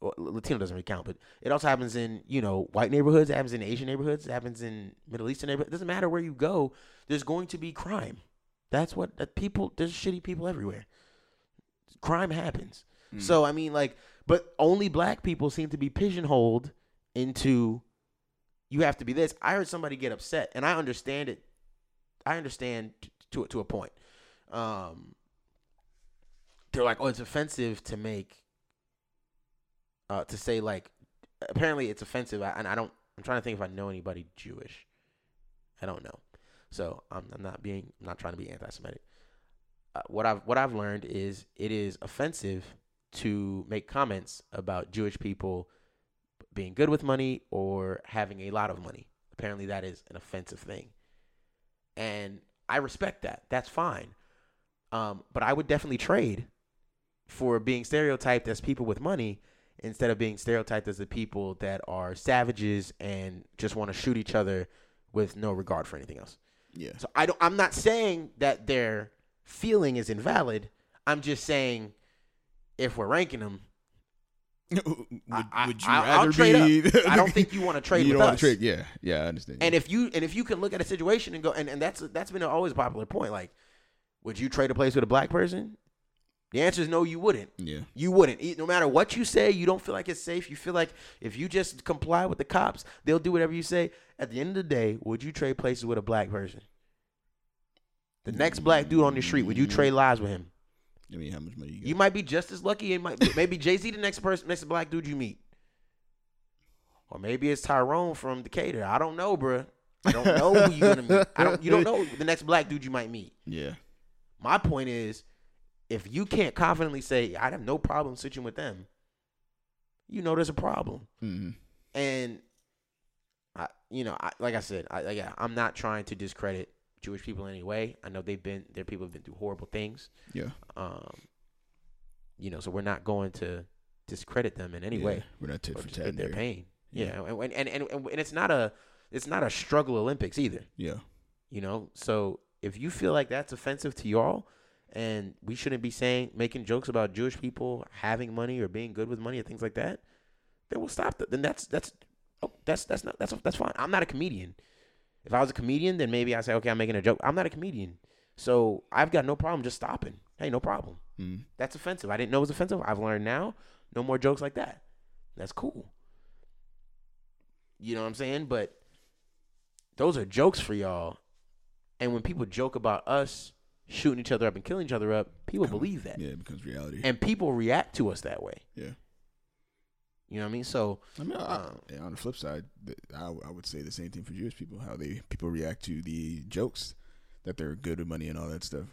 well, Latino doesn't really count, but it also happens in, you know, white neighborhoods, it happens in Asian neighborhoods, it happens in Middle Eastern neighborhoods. It doesn't matter where you go, there's going to be crime. That's what that people there's shitty people everywhere. Crime happens. So I mean like but only black people seem to be pigeonholed into you have to be this. I heard somebody get upset, and I understand it. I understand to to a point. Um, they're like, "Oh, it's offensive to make, uh, to say like, apparently it's offensive." And I don't. I'm trying to think if I know anybody Jewish. I don't know, so I'm, I'm not being. I'm not trying to be anti-Semitic. Uh, what I've what I've learned is it is offensive to make comments about Jewish people being good with money or having a lot of money. Apparently, that is an offensive thing. And I respect that. That's fine. Um, but I would definitely trade for being stereotyped as people with money instead of being stereotyped as the people that are savages and just want to shoot each other with no regard for anything else. Yeah. So I don't. I'm not saying that their feeling is invalid. I'm just saying if we're ranking them, would, I, would you I, rather I'll trade be? up. I don't think you want to trade you with don't want to trade. Yeah, yeah, I understand. And if you and if you can look at a situation and go and, and that's that's been always a popular point. Like, would you trade a place with a black person? The answer is no, you wouldn't. yeah, You wouldn't. No matter what you say, you don't feel like it's safe. You feel like if you just comply with the cops, they'll do whatever you say. At the end of the day, would you trade places with a black person? The next black dude on the street, would you trade lives with him? I mean, how much money you got? You might be just as lucky. It might maybe Jay Z the next person, next black dude you meet, or maybe it's Tyrone from Decatur. I don't know, bruh. I don't know who you're gonna meet. I don't. You don't know the next black dude you might meet. yeah, My point is, if you can't confidently say I have no problem switching with them, you know there's a problem. hmm And I, you know, I, like I said, I, yeah, I'm not trying to discredit Jewish people in any way. I know they've been, their people have been through horrible things. yeah. Um, you know, so we're not going to discredit them in any yeah. way We're not tit or for tat their pain. Yeah. Yeah, and, and, and and and it's not a it's not a struggle Olympics either. Yeah, You know, so if you feel like that's offensive to y'all, and we shouldn't be saying making jokes about Jewish people having money or being good with money or things like that, then we'll stop that. Then that's that's oh, that's that's not that's that's fine. I'm not a comedian. If I was a comedian, then maybe I say, okay, I'm making a joke. I'm not a comedian, so I've got no problem just stopping. Hey, no problem. mm. That's offensive. I didn't know it was offensive. I've learned now. No more jokes like that. That's cool. You know what I'm saying? But those are jokes for y'all. And when people joke about us shooting each other up and killing each other up, people believe that. yeah. It becomes reality. And people react to us that way. yeah. You know what I mean? So I mean, I, Um, on the flip side, I, I would say the same thing for Jewish people. How they people react to the jokes that they're good with money and all that stuff.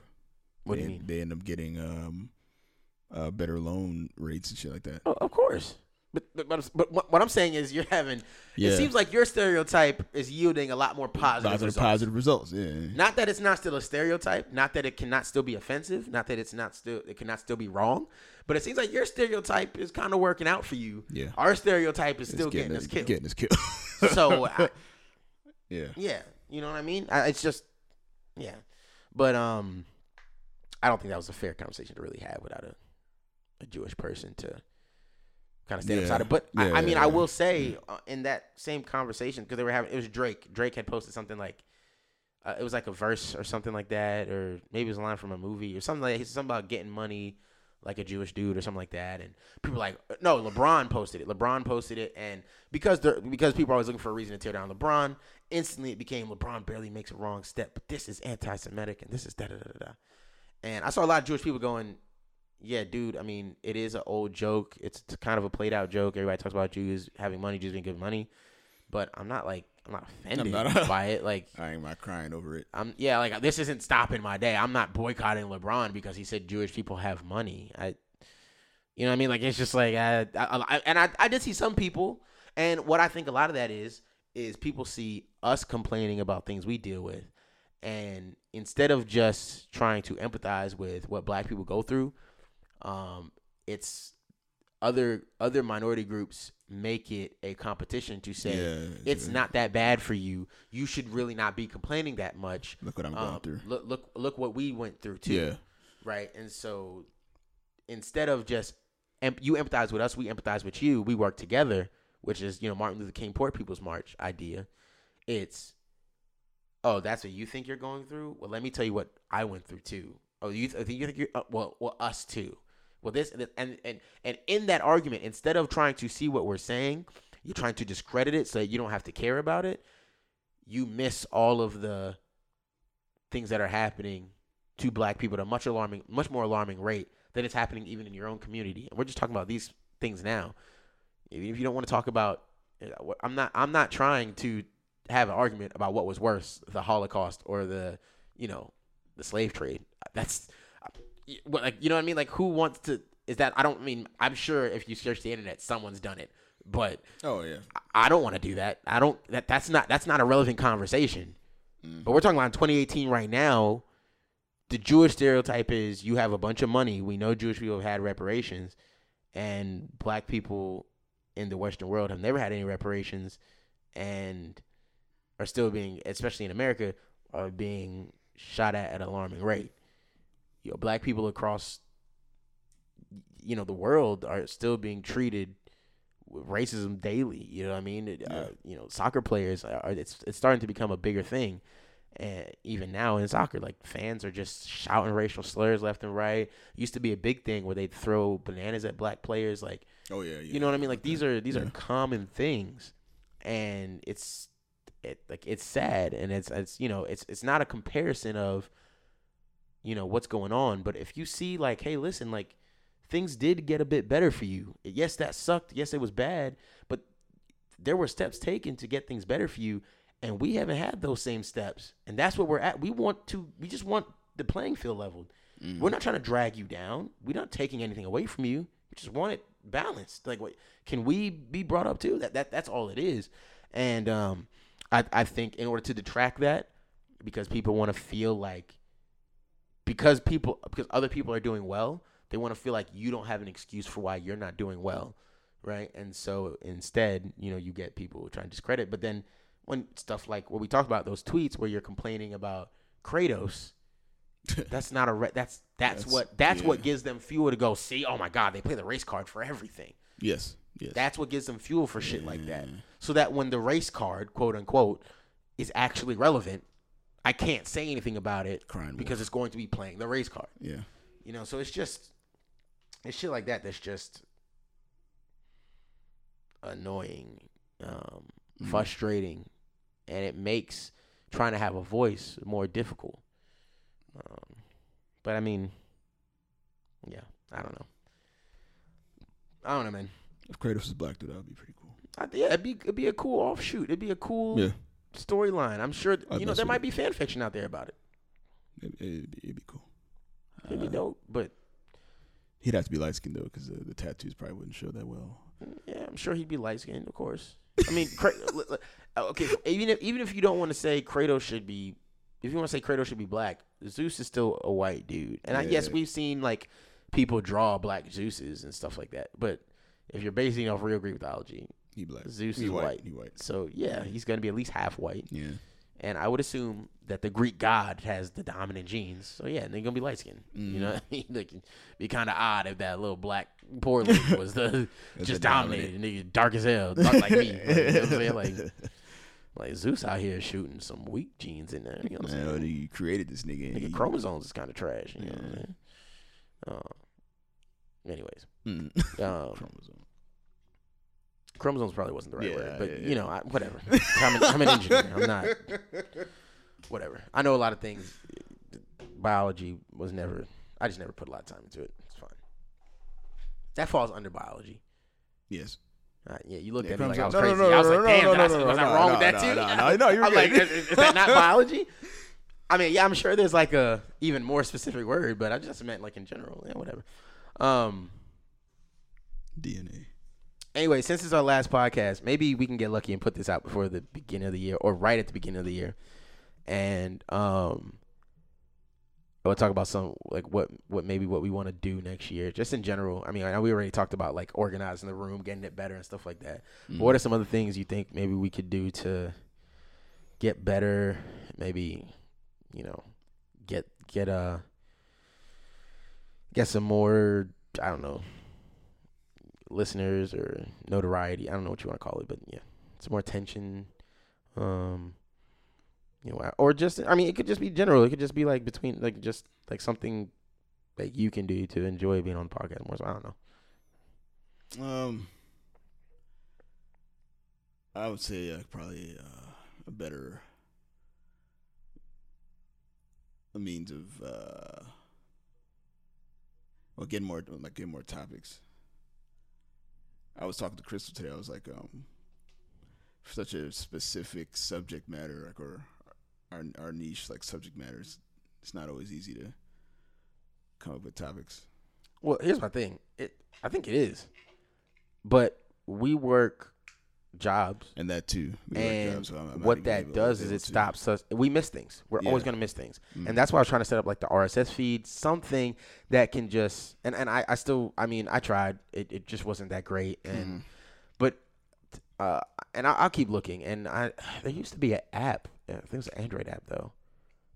what they, do you mean? They end up getting um, uh, better loan rates and shit like that. Oh, of course. But, but but but what what I'm saying is you're having Yeah. it seems like your stereotype is yielding a lot more positive Positive, results. positive results. Yeah. Not that it's not still a stereotype, not that it cannot still be offensive, not that it's not still it cannot still be wrong, but it seems like your stereotype is kind of working out for you. Yeah. Our stereotype is It's still getting, us killed. Getting us killed. so I, yeah. yeah, you know what I mean? I, it's just yeah. But um I don't think that was a fair conversation to really have without a a Jewish person to kind of stand Yeah. beside it. But I, Yeah, I mean, yeah, I will say uh, in that same conversation because they were having it was Drake. Drake had posted something like uh, it was like a verse or something like that, or maybe it was a line from a movie or something like he said something about getting money like a Jewish dude or something like that. And people like, no, LeBron posted it. LeBron posted it, and because they're because people are always looking for a reason to tear down LeBron, instantly it became LeBron barely makes a wrong step, but this is anti-Semitic and this is da da da da. da. And I saw a lot of Jewish people going, yeah, dude. I mean, it is an old joke. It's kind of a played out joke. Everybody talks about Jews having money, Jews being good money, but I'm not like I'm not offended not- by it. Like I ain't my crying over it. I'm yeah, like this isn't stopping my day. I'm not boycotting LeBron because he said Jewish people have money. I, you know what I mean? Like it's just like I, I, I and I, I did see some people, and what I think a lot of that is is people see us complaining about things we deal with, and instead of just trying to empathize with what Black people go through, um, it's other other minority groups make it a competition to say Yeah, it's yeah. not that bad for you. You should really not be complaining that much. Look what I'm going Um, through. Look look look what we went through too. Yeah. Right. And so instead of just em- you empathize with us, we empathize with you. We work together, which is you know Martin Luther King Poor People's March idea. It's oh that's what you think you're going through. Well, let me tell you what I went through too. Oh, you th- you think you're uh, well well us too. Well, this and and and in that argument, instead of trying to see what we're saying, you're trying to discredit it so that you don't have to care about it. You miss all of the things that are happening to black people at a much alarming, much more alarming rate than it's happening even in your own community. And we're just talking about these things now. Even if you don't want to talk about, uh, I'm not, I'm not trying to have an argument about what was worse, the Holocaust or the, you know, the slave trade. That's, what, like, you know what I mean? Like, who wants to? Is that? I don't mean. I'm sure if you search the internet, someone's done it, but Oh yeah. I don't want to do that. I don't. That that's not that's not a relevant conversation. Mm. But we're talking about 2018 right now. The Jewish stereotype is you have a bunch of money. We know Jewish people have had reparations, and black people in the Western world have never had any reparations, and are still being, especially in America, are being shot at at an alarming rate. You know, black people across, you know, the world are still being treated with racism daily. You know what I mean? It, Yeah. uh, you know, soccer players are it's it's starting to become a bigger thing. And even now in soccer, like fans are just shouting racial slurs left and right. Used to be a big thing where they'd throw bananas at black players. Like, Oh yeah. yeah. you know what I mean? Like these are these are common things, and it's it like it's sad, and it's it's you know it's it's not a comparison of you know what's going on, but if you see like, hey, listen, like things did get a bit better for you. Yes, that sucked. Yes, it was bad, but there were steps taken to get things better for you, and we haven't had those same steps, and that's what we're at. We want to. We just want the playing field leveled. Mm. We're not trying to drag you down. We're not taking anything away from you. We just want it balanced. Like, what can we be brought up to? That that that's all it is. And um, I I think in order to detract that, because people want to feel like, because people because other people are doing well, they want to feel like you don't have an excuse for why you're not doing well, right? And so instead, you know, you get people trying to discredit. But then when stuff like what we talked about, those tweets where you're complaining about Kratos that's not a re- that's, that's That's- what that's what gives them fuel to go see oh my god they play the race card for everything Yes. Yes. that's what gives them fuel for shit like that so that when the race card quote unquote is actually relevant i can't say anything about it Crying because it's going to be playing the race card yeah. you know so it's just it's shit like that that's just annoying um Mhm. frustrating and it makes trying to have a voice more difficult um, but i mean yeah i don't know i don't know man If Kratos was black, dude, that would be pretty cool. I, yeah it'd be, it'd be a cool offshoot it'd be a cool Yeah. Storyline i'm sure I'd you know there might be fan fiction out there about it It, it'd, be, it'd be cool. it'd be Uh, dope but He'd have to be light skinned though, because the, the tattoos probably wouldn't show that well. Yeah, I'm sure he'd be light skinned, of course. I mean, li- okay, even if even if you don't want to say Kratos should be, if you want to say Kratos should be black, Zeus is still a white dude. And I guess we've seen like people draw black Zeuses and stuff like that. But if you're basing off real Greek mythology, He black. Zeus he is white. He white. so yeah, he's gonna be at least half white. Yeah. And I would assume that the Greek god has the dominant genes. So yeah, they're gonna be light skinned. You know, what like, it'd be kind of odd if that little black poor was the just dominated, nigga, dark as hell, dark like me. Like, you know what I'm saying? Like, like Zeus out here shooting some weak genes in there. You know what I'm saying? he created this nigga. and Nigga, chromosomes is kind of trash. You know what I'm Yeah. saying? Uh, anyways, Mm. um, Chromosome. Chromosomes probably wasn't the right Yeah, word, but yeah, you yeah. know, I, whatever. I'm an, I'm an engineer. I'm not. Whatever. I know a lot of things. Biology was never. I just never put a lot of time into it. It's fine. That falls under biology. Yes. Uh, yeah, you looked Yeah, at me like I was chromosome- crazy. no, no, I was no, like, no, damn, no, did I- no, no, was I no, wrong no, with that no, too? no, no, no, you're I'm like, is, is that not biology? I mean, yeah, I'm sure there's like a even more specific word, but I just meant like in general. Yeah, whatever. Um. DNA. Anyway, since it's our last podcast, maybe we can get lucky and put this out before the beginning of the year or right at the beginning of the year. And um we'll talk about some like what what maybe what we want to do next year, just in general. I mean, I know we already talked about like organizing the room, getting it better, and stuff like that. But what are some other things you think maybe we could do to get better? Maybe you know get get uh get some more I don't know listeners or notoriety. I don't know what you want to call it, but yeah, it's more attention. Um, you know, or just I mean, it could just be general. It could just be like between like just like something that you can do to enjoy being on the podcast more. So I don't know. Um, I would say uh, probably uh, a better a means of uh, well, getting more like getting more topics. I was talking to Crystal today. I was like, um, such a specific subject matter, like or our our niche like subject matters, it's not always easy to come up with topics. Well, here's my thing. It I think it is, but we work jobs And that too. We and jobs, so I'm- I'm not what that does is it to. stops us. We miss things. We're always going to miss things, Mhm. and that's why I was trying to set up like the RSS feed, something that can just and and I, I still I mean I tried it, it just wasn't that great and Mhm. but uh and I, I'll keep looking and I there used to be an app I think it was an Android app though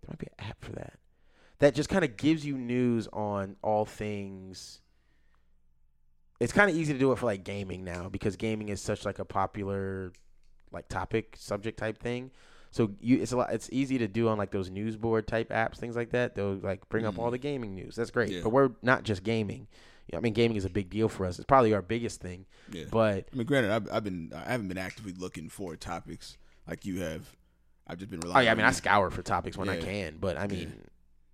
there might be an app for that that just kind of gives you news on all things it's kind of easy to do it for like gaming now because gaming is such like a popular like topic subject type thing so you it's a lot it's easy to do on like those news board type apps things like that they'll like bring up all Mhm. the gaming news that's great Yeah. but we're not just gaming Yeah, i mean gaming is a big deal for us it's probably our biggest thing Yeah. but I mean, granted, I've, I've been I haven't been actively looking for topics like you have. I've just been oh relying. yeah i on mean i scour for topics when i can but i Yeah.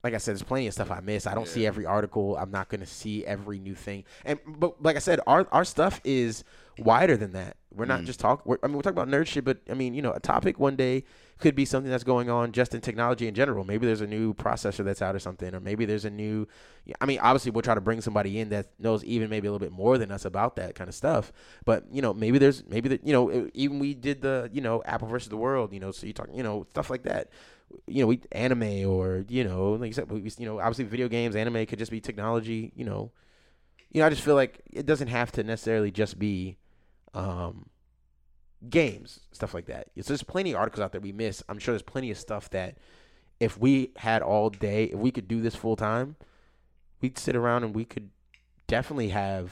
Like I said, there's plenty of stuff I miss. I don't see every article. I'm not gonna see every new thing. And but like I said, our our stuff is wider than that. We're not Mhm. just talk. We're, I mean, we're talking about nerd shit, but I mean, you know, a topic one day could be something that's going on just in technology in general. Maybe there's a new processor that's out or something, or maybe there's a new. I mean, obviously, we'll try to bring somebody in that knows even maybe a little bit more than us about that kind of stuff. But you know, maybe there's maybe that you know even we did the you know Apple versus the world. You know, so you talk you know stuff like that you know, we anime or you know, like you said, we, you know, obviously video games, anime could just be technology. You know, you know, I just feel like it doesn't have to necessarily just be um, games, stuff like that. So there's plenty of articles out there we miss. I'm sure there's plenty of stuff that if we had all day, if we could do this full time, we'd sit around and we could definitely have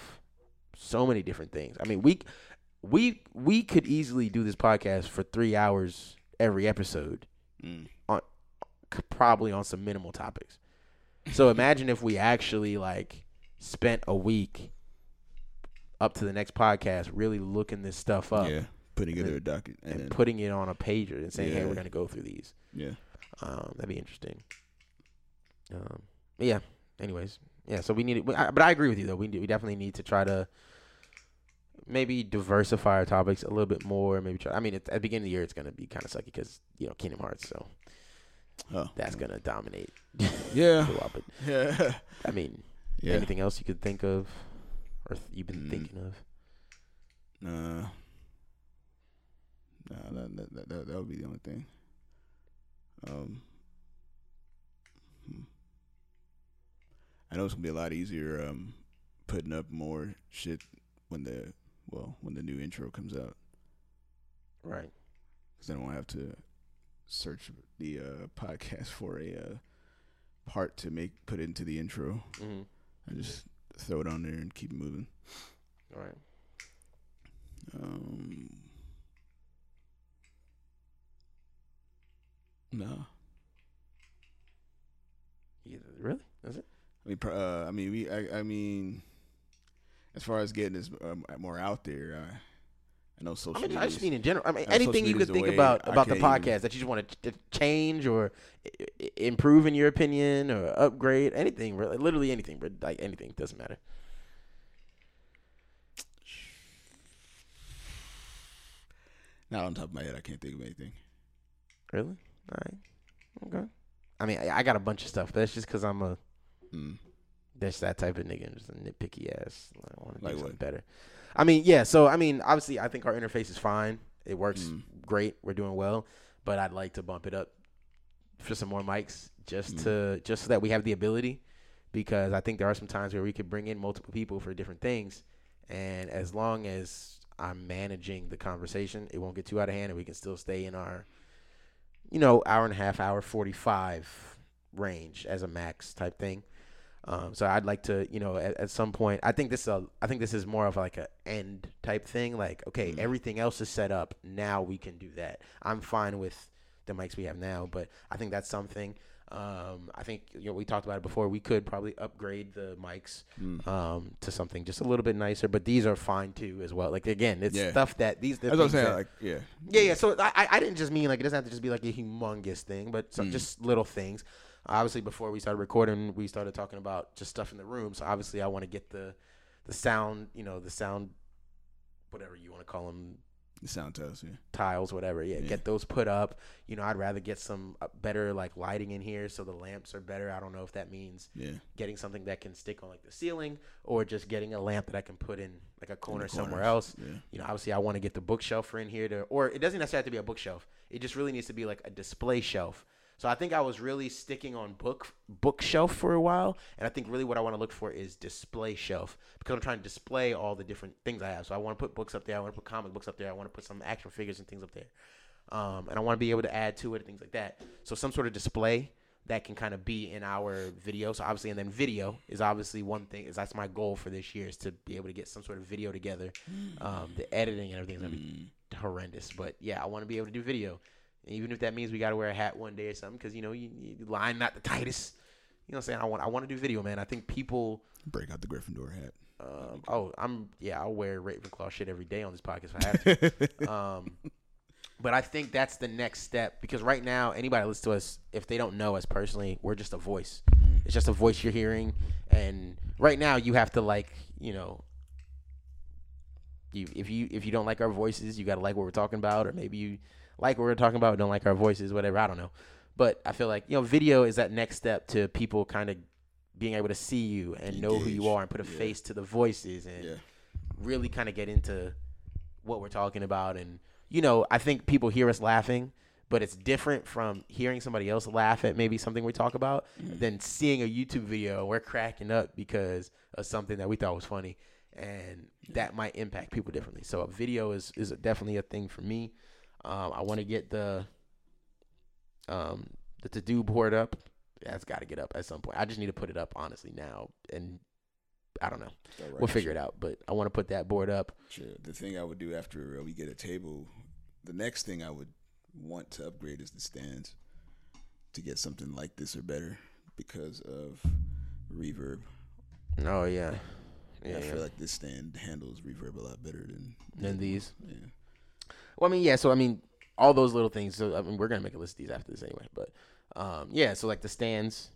so many different things. I mean, we we we could easily do this podcast for three hours every episode Mm. Probably on some minimal topics. So imagine if we actually like spent a week up to the next podcast really looking this stuff up Yeah, putting together then- a docket and, and then putting it on a pager and saying, "Hey, we're gonna go through these." yeah. Um, that'd be interesting. Um, yeah. Anyways, yeah. So we need, it, I- but I agree with you though. We we definitely need to try to maybe diversify our topics a little bit more. Maybe try. I mean, at the beginning of the year, it's gonna be kind of sucky because you know Kingdom Hearts, so Oh, that's gonna dominate. yeah, but yeah, I mean, yeah. anything else you could think of, or th- you've been Mm. thinking of? Nah, nah, that, that, that, that, that would be the only thing. Um, hmm. I know it's gonna be a lot easier um putting up more shit when the well when the new intro comes out Right. because then I won't have to search the uh, podcast for a uh, part to make put into the intro. Mm-hmm. I just throw it on there and keep moving. All right. Um, no, Yeah, really? Is it? I mean, uh, I mean, we, I, I mean, as far as getting this um, more out there, I, I know social. I mean, I just mean in general. I mean, anything you could think about about the podcast even- that you just want to change or improve in your opinion or upgrade anything, really, literally anything, but like anything doesn't matter. not on top of my head, I can't think of anything. Really? All right. Okay. I mean, I, I got a bunch of stuff, but that's just because I'm a Mm. that's that type of nigga, I'm just a nitpicky ass. I want to Like do something what? better. I mean, yeah. So I mean, obviously, I think our interface is fine. It works Mm. great. We're doing well, but I'd like to bump it up for some more mics just Mm. to just so that we have the ability because I think there are some times where we could bring in multiple people for different things and as long as I'm managing the conversation, it won't get too out of hand and we can still stay in our you know, hour and a half, hour 45 range as a max type thing. Um, so I'd like to, you know, at, at some point, I think this is a, I think this is more of like a end type thing. Like, okay, Mm. everything else is set up. Now we can do that. I'm fine with the mics we have now, but I think that's something. Um, I think you know we talked about it before. We could probably upgrade the mics Mm. um, to something just a little bit nicer, but these are fine too as well. Like again, it's Yeah. stuff that these. the That's what I'm saying. that- Like, yeah, yeah, yeah. So I, I- I didn't just mean like it doesn't have to just be like a humongous thing, but some Mm. just little things. Obviously, before we started recording, we started talking about just stuff in the room. So obviously, I want to get the the sound, you know, the sound, whatever you want to call them, the sound tiles, you. tiles, whatever. Yeah, Yeah. get those put up. You know, I'd rather get some uh, better like lighting in here, so the lamps are better. I don't know if that means Yeah, getting something that can stick on like the ceiling, or just getting a lamp that I can put in like a corner somewhere else Yeah, you know, obviously I want to get the bookshelf in here to, or it doesn't necessarily have to be a bookshelf. It just really needs to be like a display shelf. So I think I was really sticking on book bookshelf for a while, and I think really what I want to look for is display shelf because I'm trying to display all the different things I have. So I want to put books up there. I want to put comic books up there. I want to put some action figures and things up there, um, and I want to be able to add to it and things like that. So some sort of display that can kind of be in our video. So obviously, and then video is obviously one thing. Is that's my goal for this year is to be able to get some sort of video together. Um, the editing and everything is gonna be Mm. horrendous, but yeah, I want to be able to do video, even if that means we got to wear a hat one day or something, because you know, you, you line not the tightest. You know, what I'm saying I want I want to do video, man. I think people. break out the Gryffindor hat. Um, oh, I'm yeah. I'll wear Ravenclaw shit every day on this podcast if I have to. um, but I think that's the next step because right now, anybody listens to us, if they don't know us personally, we're just a voice. It's just a voice you're hearing, and right now you have to like, you know, you if you if you don't like our voices, you got to like what we're talking about, or maybe you like what we're talking about, don't like our voices, whatever. I don't know, but I feel like you know, video is that next step to people kind of being able to see you and know who you are and put a Yeah. face to the voices and Yeah, really kind of get into what we're talking about. And you know i think people hear us laughing but it's different from hearing somebody else laugh at maybe something we talk about Mm. than seeing a youtube video we're cracking up because of something that we thought was funny. And that might impact people differently. So a video is is definitely a thing for me um, i want to get the um the to do board up that's got to get up at some point i just need to put it up honestly now and i don't know Start we'll figure it out but i want to put that board up Sure. The thing I would do after uh, we get a table, the next thing I would want to upgrade is the stands to get something like this or better because of reverb. Oh yeah, yeah. I yeah. feel like this stand handles reverb a lot better than Than these. Yeah. Well, I mean, yeah. So I mean, all those little things. So I mean, we're gonna make a list of these after this anyway. But um, yeah. So like the stands,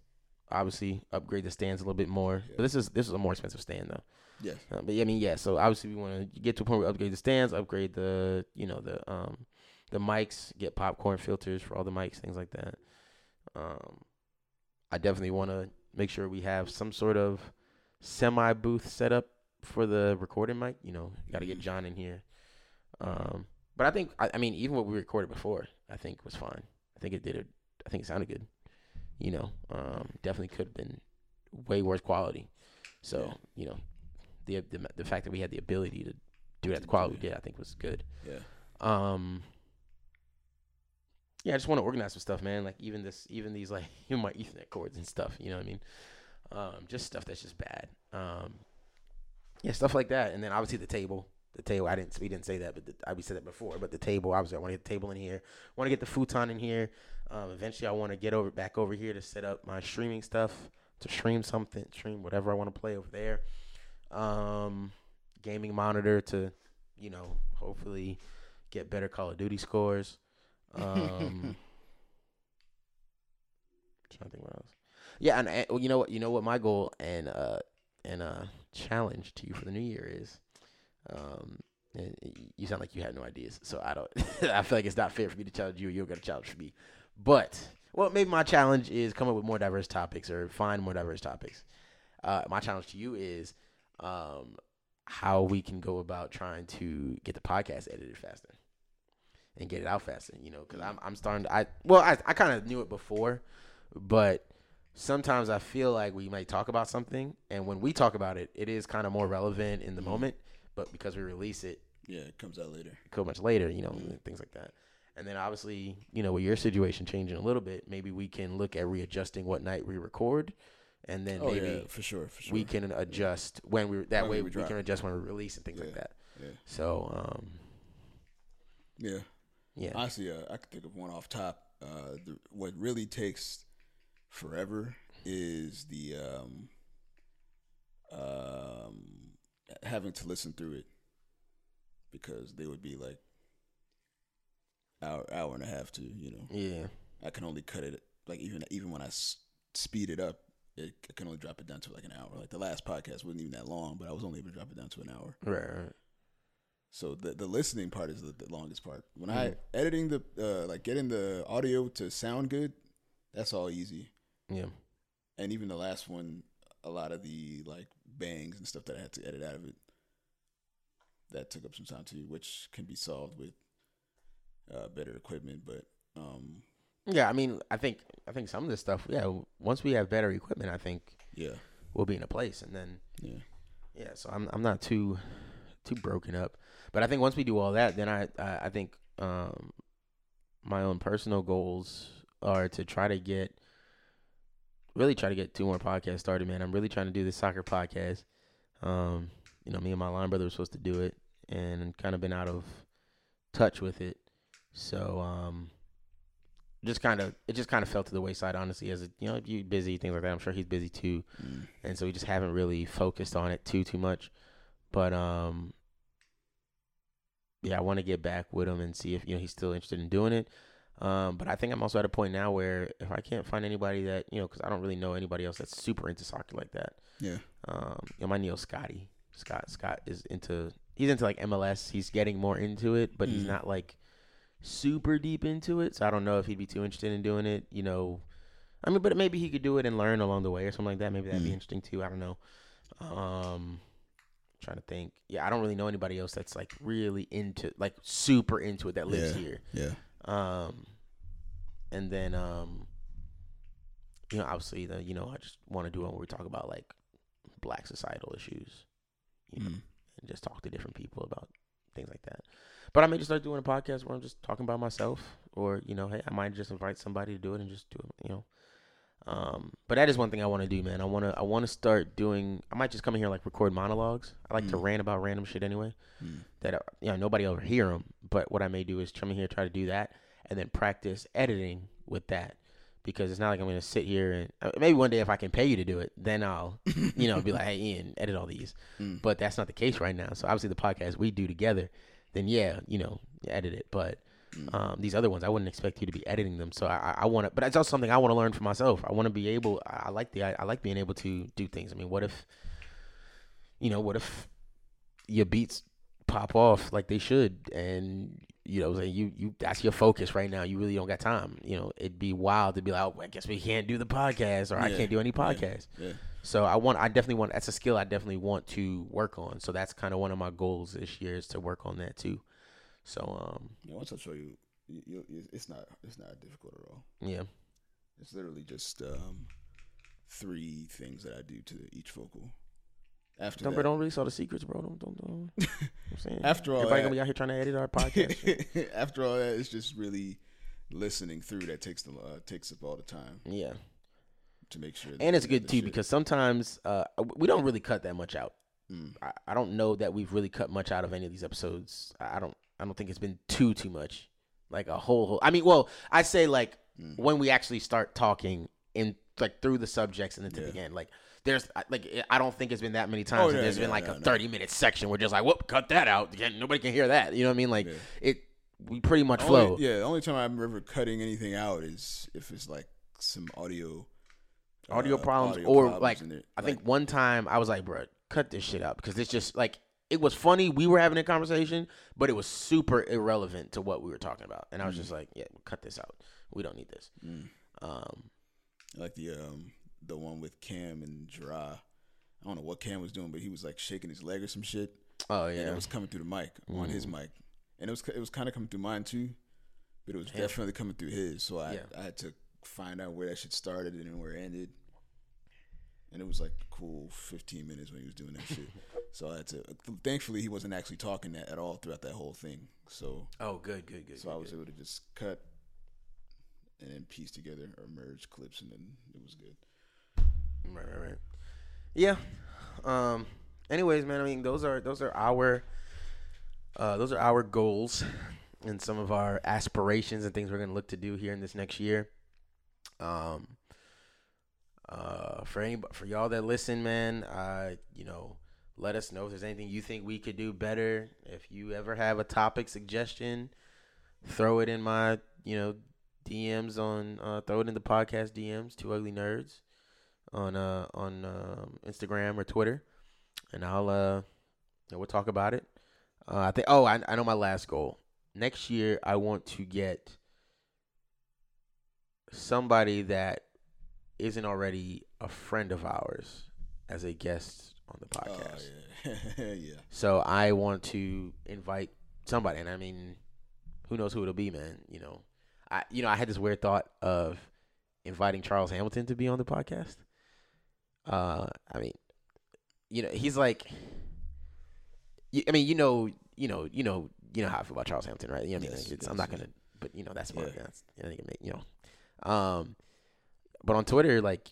obviously upgrade the stands a little bit more. Yeah. But this is this is a more expensive stand though. Yes. Uh, but yeah, I mean, yeah. So obviously we want to get to a point where we upgrade the stands, upgrade the you know the um the mics, get popcorn filters for all the mics, things like that. Um, I definitely want to make sure we have some sort of semi booth set up for the recording mic. You know, got to get Mhm. John in here. Um, but I think I, I mean even what we recorded before, I think was fine. I think it did it. I think it sounded good. You know, um, definitely could have been way worse quality. So Yeah. you know, the, the the fact that we had the ability to do it at the quality we did, I think was good. Yeah. Um, yeah, I just want to organize some stuff, man. Like even this, even these like even my Ethernet cords and stuff. You know what I mean? Um, just stuff that's just bad. Um, yeah, stuff like that. And then obviously the table. The table. I didn't. We didn't say that, but the, I we said that before. But the table. Obviously, I want to get the table in here. Want to get the futon in here. Um, eventually, I want to get over back over here to set up my streaming stuff to stream something, stream whatever I want to play over there. Um, gaming monitor to, you know, hopefully get better Call of Duty scores. Um, trying to think what else. Yeah, and, and well, you know what? You know what my goal and uh and uh challenge to you for the new year is. Um, you sound like you have no ideas, so I don't. I feel like it's not fair for me to challenge you. You're gonna challenge me, but well, maybe my challenge is come up with more diverse topics or find more diverse topics. Uh, my challenge to you is um, how we can go about trying to get the podcast edited faster. and get it out faster. You know, because I'm I'm starting. To, I well, I I kind of knew it before, but sometimes I feel like we might talk about something, and when we talk about it, it is kind of more relevant in the moment. But because we release it Yeah, it comes out later. so much later, you know, and things like that. And then obviously, you know, with your situation changing a little bit, maybe we can look at readjusting what night we record, and then Oh maybe yeah, for sure, for sure. we can adjust when we that When way we we, can adjust when we release and things like that. Yeah, So um, yeah. yeah, Honestly, uh, I could think of one off top. Uh, the, what really takes forever is the um, um, having to listen through it because they would be like hour hour and a half to you know. yeah, I can only cut it like even even when I s- speed it up, it, I can only drop it down to like an hour. Like the last podcast wasn't even that long, but I was only able to drop it down to an hour. right, right. So the the listening part is the, the longest part. When I editing the uh, like getting the audio to sound good, that's all easy. yeah, And even the last one, a lot of the like bangs and stuff that I had to edit out of it, that took up some time too, which can be solved with uh, better equipment. But um, yeah. I mean, I think I think some of this stuff, yeah. Once we have better equipment, I think yeah, we'll be in a place, and then yeah, Yeah, so I'm I'm not too too broken up, but I think once we do all that, then I I, I think um my own personal goals are to try to get really try to get two more podcasts started. Man, I'm really trying to do this soccer podcast. Um, you know, me and my line brother were supposed to do it, and kind of been out of touch with it. So um, just kind of it just kind of fell to the wayside, honestly. As a, you know, you busy things like that. I'm sure he's busy too Mm. and so we just haven't really focused on it too too much. But um, yeah, I want to get back with him and see if you know he's still interested in doing it. Um, but I think I'm also at a point now where if I can't find anybody that you know, because I don't really know anybody else that's super into soccer like that. yeah, Um, you know, my Neil Scotty, Scott Scott is into he's into like MLS. He's getting more into it, but he's Mm. not like super deep into it. So I don't know if he'd be too interested in doing it. You know, I mean, but maybe he could do it and learn along the way or something like that. Maybe that'd be Mm. interesting too. I don't know. Um, trying to think. Yeah, I don't really know anybody else that's like really into like super into it that lives Yeah. here. yeah, Um, and then um, you know, obviously the you know I just want to do it where we talk about like black societal issues, you know, Mm. and just talk to different people about things like that. But I may just start doing a podcast where I'm just talking about myself, or you know, hey, I might just invite somebody to do it and just do it, you know. Um, but that is one thing I want to do, man. I want to I want to start doing. I might just come in here and, like record monologues. I like to Mm. rant about random shit anyway Mm. that uh, you know nobody will ever hear them. But what I may do is come in here, try to do that, and then practice editing with that. Because it's not like I'm gonna sit here and uh, maybe one day if I can pay you to do it, then I'll you know be like, hey Ian, edit all these. Mm. But that's not the case right now. So obviously the podcast we do together, then yeah, you know, edit it. But. Um, these other ones, I wouldn't expect you to be editing them. So I, I- want to, but it's also something I want to learn for myself. I want to be able. I, I like the. I, I like being able to do things. I mean, what if, you know, what if your beats pop off like they should, and you know, you you that's your focus right now. You really don't got time. You know, it'd be wild to be like, oh, I guess we can't do the podcast, or I can't do any yeah. podcast. yeah. So I want, I definitely want. That's a skill I definitely want to work on. So that's kind of one of my goals this year is to work on that too. So um, Yeah, once I show you, you, you, it's not it's not difficult at all. yeah, It's literally just um, three things that I do to each vocal. After don't, that, don't release all the secrets, bro. Don't, don't, don't. I'm saying After all everybody that- gonna be out here trying to edit our podcast. after all that, it's just really listening through that takes the uh, takes up all the time yeah, to make sure. and it's good too shit- because sometimes uh, we don't really cut that much out. Mm. I, I don't know that we've really cut much out of any of these episodes. I don't, I don't think it's been too too much, like a whole. whole I mean, well, I say like Mm. when we actually start talking in like through the subjects and then to Yeah. the end. Like there's like I don't think it's been that many times. Oh, yeah, there's yeah, been like no, a no. 30 minute section where just like whoop, cut that out. Nobody can hear that. You know what I mean? Like it, we pretty much Only- flow. yeah, the only time I'm ever cutting anything out is if it's like some audio Audio uh, problems audio or problems like. I Like, think one time I was like, bro, cut this shit out because it's just like it was funny. We were having a conversation, but it was super irrelevant to what we were talking about, and I was just like, yeah, cut this out. We don't need this. mm, Um, like the um the one with Cam and Jara. I don't know what Cam was doing, but he was like shaking his leg or some shit, oh and yeah, it was coming through the mic on his Mm. mic, and it was it was kind of coming through mine too. but it was Yeah. definitely coming through his. So I Yeah. I had to find out where that shit started and where it ended. And it was like a cool 15 minutes when he was doing that shit. So I had to. Thankfully, he wasn't actually talking that at all throughout that whole thing. So Oh, good, good, good. so I was good. able to just cut and then piece together or merge clips, and then it was good. Right, right, right. Yeah. Um. Anyways, man. I mean, those are those are our uh, those are our goals and some of our aspirations and things we're gonna look to do here in this next year. Um. Uh, for any for y'all that listen, man, uh, you know, let us know if there's anything you think we could do better. If you ever have a topic suggestion, throw it in my you know DMs on uh, throw it in the podcast DMs. Two ugly nerds on uh on um, Instagram or Twitter, and I'll uh we'll talk about it. Uh, I think. Oh, I I know my last goal. Next year, I want to get somebody that isn't already a friend of ours as a guest on the podcast. Oh yeah, yeah. So I want to invite somebody, and I mean, who knows who it'll be, man. You know, I you know I had this weird thought of inviting Charles Hamilton to be on the podcast. Uh, I mean, you know, he's like, I mean, you know, you know, you know, you know how I feel about Charles Hamilton, right? You know, what I mean, Yes, it's, yes, I'm not gonna, but you know, that's my, Yeah. that's, you know, you know, um, but on Twitter, like,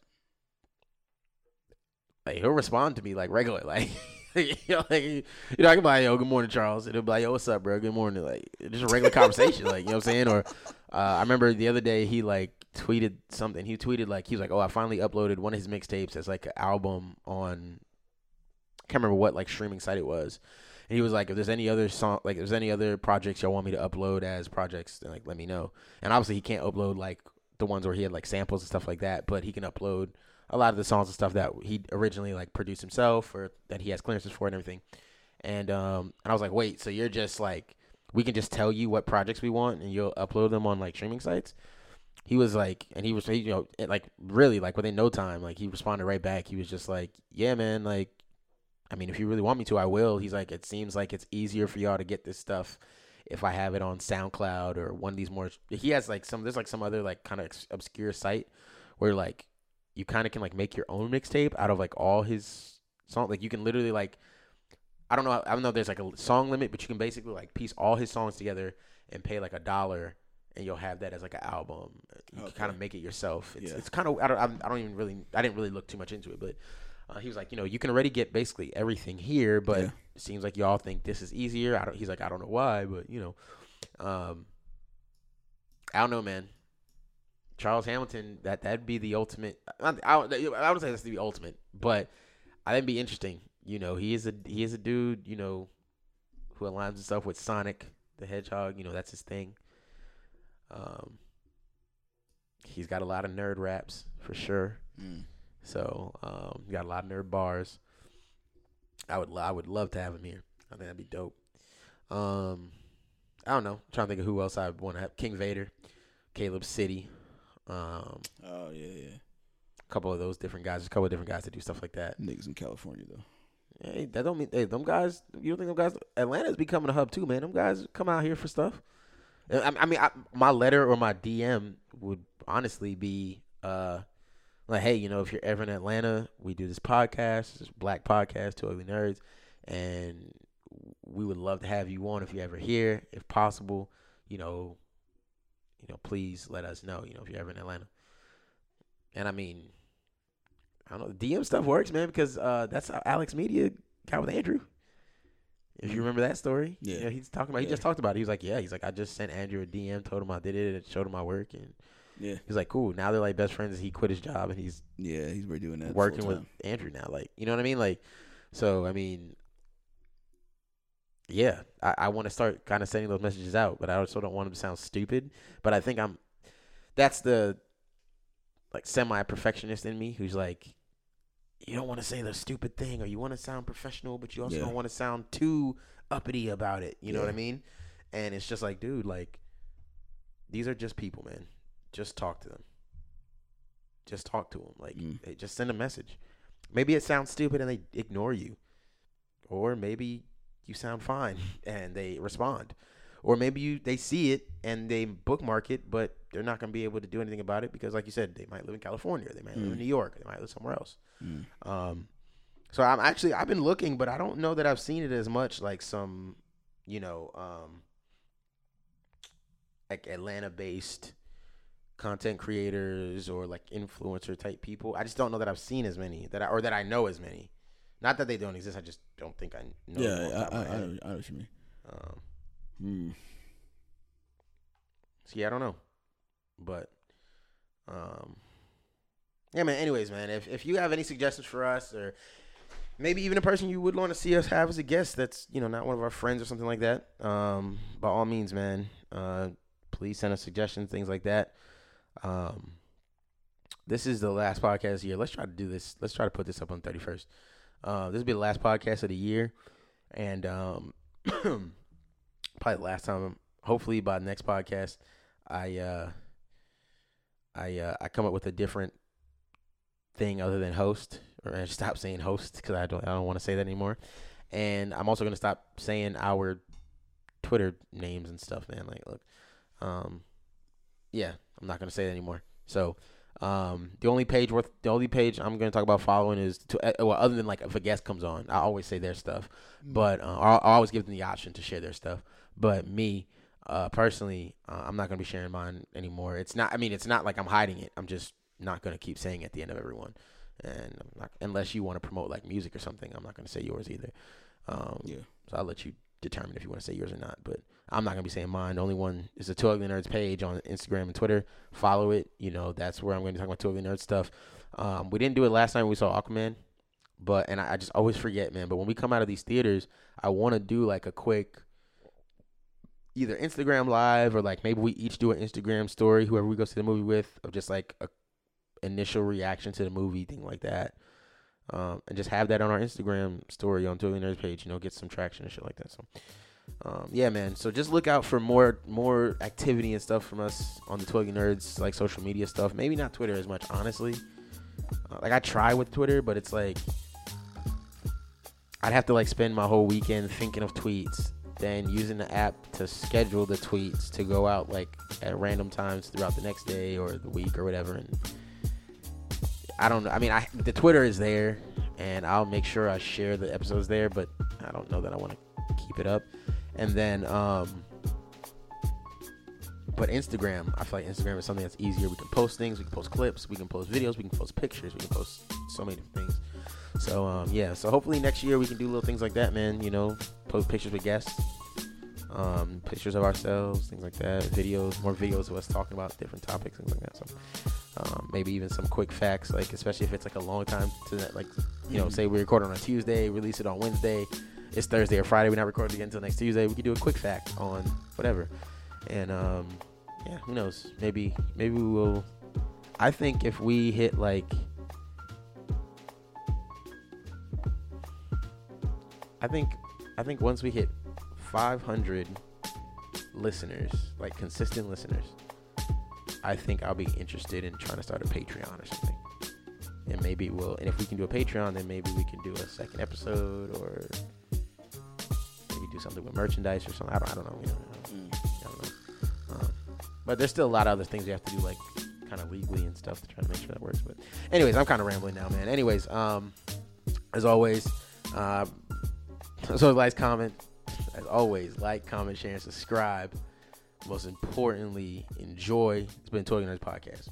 like he'll respond to me like regular, like. you know, like you know, I can be like, "Yo, good morning, Charles," and he'll be like, "Yo, what's up, bro? Good morning." Like, just a regular conversation, like you know what I'm saying. Or uh, I remember the other day he like tweeted something. He tweeted like he was like, "Oh, I finally uploaded one of his mixtapes as like an album on." I can't remember what like streaming site it was. And he was like, "If there's any other song, like if there's any other projects y'all want me to upload as projects, then like let me know." And obviously he can't upload like the ones where he had like samples and stuff like that, but he can upload a lot of the songs and stuff that he originally like produced himself or that he has clearances for and everything. And um and I was like, wait, so you're just like we can just tell you what projects we want and you'll upload them on like streaming sites. He was like, and he was, you know, it, like really like within no time, like he responded right back. He was just like, yeah, man, like, I mean, if you really want me to, I will. He's like, it seems like it's easier for y'all to get this stuff if I have it on SoundCloud or one of these more. He has like some, there's like some other like kind of obscure site where like you kind of can like make your own mixtape out of like all his songs. Like you can literally like I don't know I don't know if there's like a song limit, but you can basically like piece all his songs together and pay like a dollar and you'll have that as like an album. You can kind of make it yourself. It's Yeah. it's kind of I don't I don't even really I didn't really look too much into it, but uh, he was like, you know, you can already get basically everything here, but Yeah. it seems like y'all think this is easier. I don't. He's like, I don't know why, but you know, um, I don't know, man. Charles Hamilton, that that'd be the ultimate. I, I, I would say that's the ultimate, but I think it'd be interesting. You know, he is a he is a dude. You know, who aligns himself with Sonic the Hedgehog. You know, that's his thing. Um, he's got a lot of nerd raps for sure. Mm. So um, got a lot of nerd bars. I would lo- I would love to have him here. I think that'd be dope. Um, I don't know. trying to think of who else I would want to have. King Vader, Caleb City, um, Oh yeah, yeah. a couple of those different guys. There's a couple of different guys that do stuff like that. Niggas in California though. Hey, that don't mean hey, them guys. You don't think them guys? Atlanta's becoming a hub too, man. Them guys come out here for stuff. I, I mean, I, my letter or my DM would honestly be uh, like, hey, you know, if you're ever in Atlanta, we do this podcast, this Black podcast, Two Ugly Nerds, and we would love to have you on if you're ever here, if possible. You know, you know, please let us know. You know, if you're ever in Atlanta. And I mean, I don't know. DM stuff works, man, because uh, that's how Alex Media got with Andrew. If you remember that story, Yeah. You know, he's talking about. He Yeah. just talked about it. He was like, "Yeah." He's like, "I just sent Andrew a DM, told him I did it, and showed him my work." And Yeah, he's like, "Cool." Now they're like best friends. He quit his job and he's yeah. He's doing that. working with. Andrew now. Like, you know what I mean? Like, so I mean, yeah, I, I want to start kind of sending those messages out, but I also don't want them to sound stupid. But I think I'm. That's the like semi perfectionist in me who's like, you don't want to say the stupid thing, or you want to sound professional, but you also Yeah. don't want to sound too uppity about it. You know what I mean? And it's just like, dude, like, these are just people, man. Just talk to them. Just talk to them. Like, Mm. hey, just send a message. Maybe it sounds stupid and they ignore you, or maybe you sound fine and they respond, or maybe you they see it and they bookmark it, but they're not gonna be able to do anything about it because, like you said, they might live in California, they might live in Mm. New York, they might live somewhere else. Mm. Um, so I'm actually I've been looking, but I don't know that I've seen it as much like some, you know, um, like Atlanta based content creators or like influencer type people. I just don't know that I've seen as many that I, or that I know as many. Not that they don't exist. I just don't think I know. them off the Yeah, I, I, I, know, I know what you mean. Um, Hmm. yeah, I don't know, but um, yeah, man. Anyways, man, if if you have any suggestions for us, or maybe even a person you would want to see us have as a guest, that's you know not one of our friends or something like that, um, by all means, man, uh, please send us suggestions, things like that. Um, this is the last podcast of the year. Let's try to do this. Let's try to put this up on thirty first. Uh, this will be the last podcast of the year, and um, probably last time. Hopefully, by next podcast, I uh, I uh, I come up with a different thing other than host, or I stop saying host because I don't I don't want to say that anymore. And I'm also gonna stop saying our Twitter names and stuff, man. Like, look, um, yeah, I'm not gonna say that anymore. So, um, the only page worth the only page I'm gonna talk about following is to uh, well, other than like if a guest comes on, I always say their stuff, but uh, I'll always give them the option to share their stuff. But me, uh, personally, uh, I'm not gonna be sharing mine anymore. It's not. I mean, it's not like I'm hiding it. I'm just not gonna keep saying at the end of everyone. And I'm not, unless you want to promote like music or something, I'm not gonna say yours either. Um, Yeah. So I'll let you determine if you want to say yours or not. But I'm not gonna be saying mine. The only one is the Two Ugly Nerds page on Instagram and Twitter. Follow it. You know that's where I'm going to talk about Two Ugly Nerds stuff. Um, we didn't do it last time we saw Aquaman, but and I, I just always forget, man. But when we come out of these theaters, I want to do like a quick either Instagram live or like maybe we each do an Instagram story, whoever we go see the movie with, of just like a initial reaction to the movie, thing like that. Um, and just have that on our Instagram story on Two Nerds page, you know, get some traction and shit like that. So um, yeah, man. So just look out for more more activity and stuff from us on the Two Ugly Nerds, like social media stuff. Maybe not Twitter as much, honestly. Uh, like I try with Twitter, but it's like I'd have to like spend my whole weekend thinking of tweets, then using the app to schedule the tweets to go out like at random times throughout the next day or the week or whatever. And I don't know. I mean, I the Twitter is there, and I'll make sure I share the episodes there, but I don't know that I want to keep it up. And then, um, but Instagram, I feel like Instagram is something that's easier. We can post things, we can post clips, we can post videos, we can post pictures, we can post so many different things. So, um, yeah, so hopefully next year we can do little things like that, man. You know, post pictures with guests, um, pictures of ourselves, things like that, videos, more videos of us talking about different topics, things like that. So, um, maybe even some quick facts, like especially if it's like a long time to that, like, you know, Mhm. say we record on a Tuesday, release it on Wednesday it's Thursday or Friday. We're not recording again until next Tuesday. We could do a quick fact on whatever, and um, yeah, who knows? Maybe maybe we will. I think if we hit like, I think I think once we hit 500 listeners, like consistent listeners, I think I'll be interested in trying to start a Patreon or something. And maybe we'll, and if we can do a Patreon, then maybe we can do a second episode or do something with merchandise or something. I don't, I don't know. You know, Mm. I don't know. Um, but there's still a lot of other things you have to do, like kind of legally and stuff to try to make sure that works. But, anyways, I'm kind of rambling now, man. Anyways, um, as always, uh, so like, comment, as always, like, comment, share, and subscribe. Most importantly, enjoy. It's been Toy Nerds Podcast.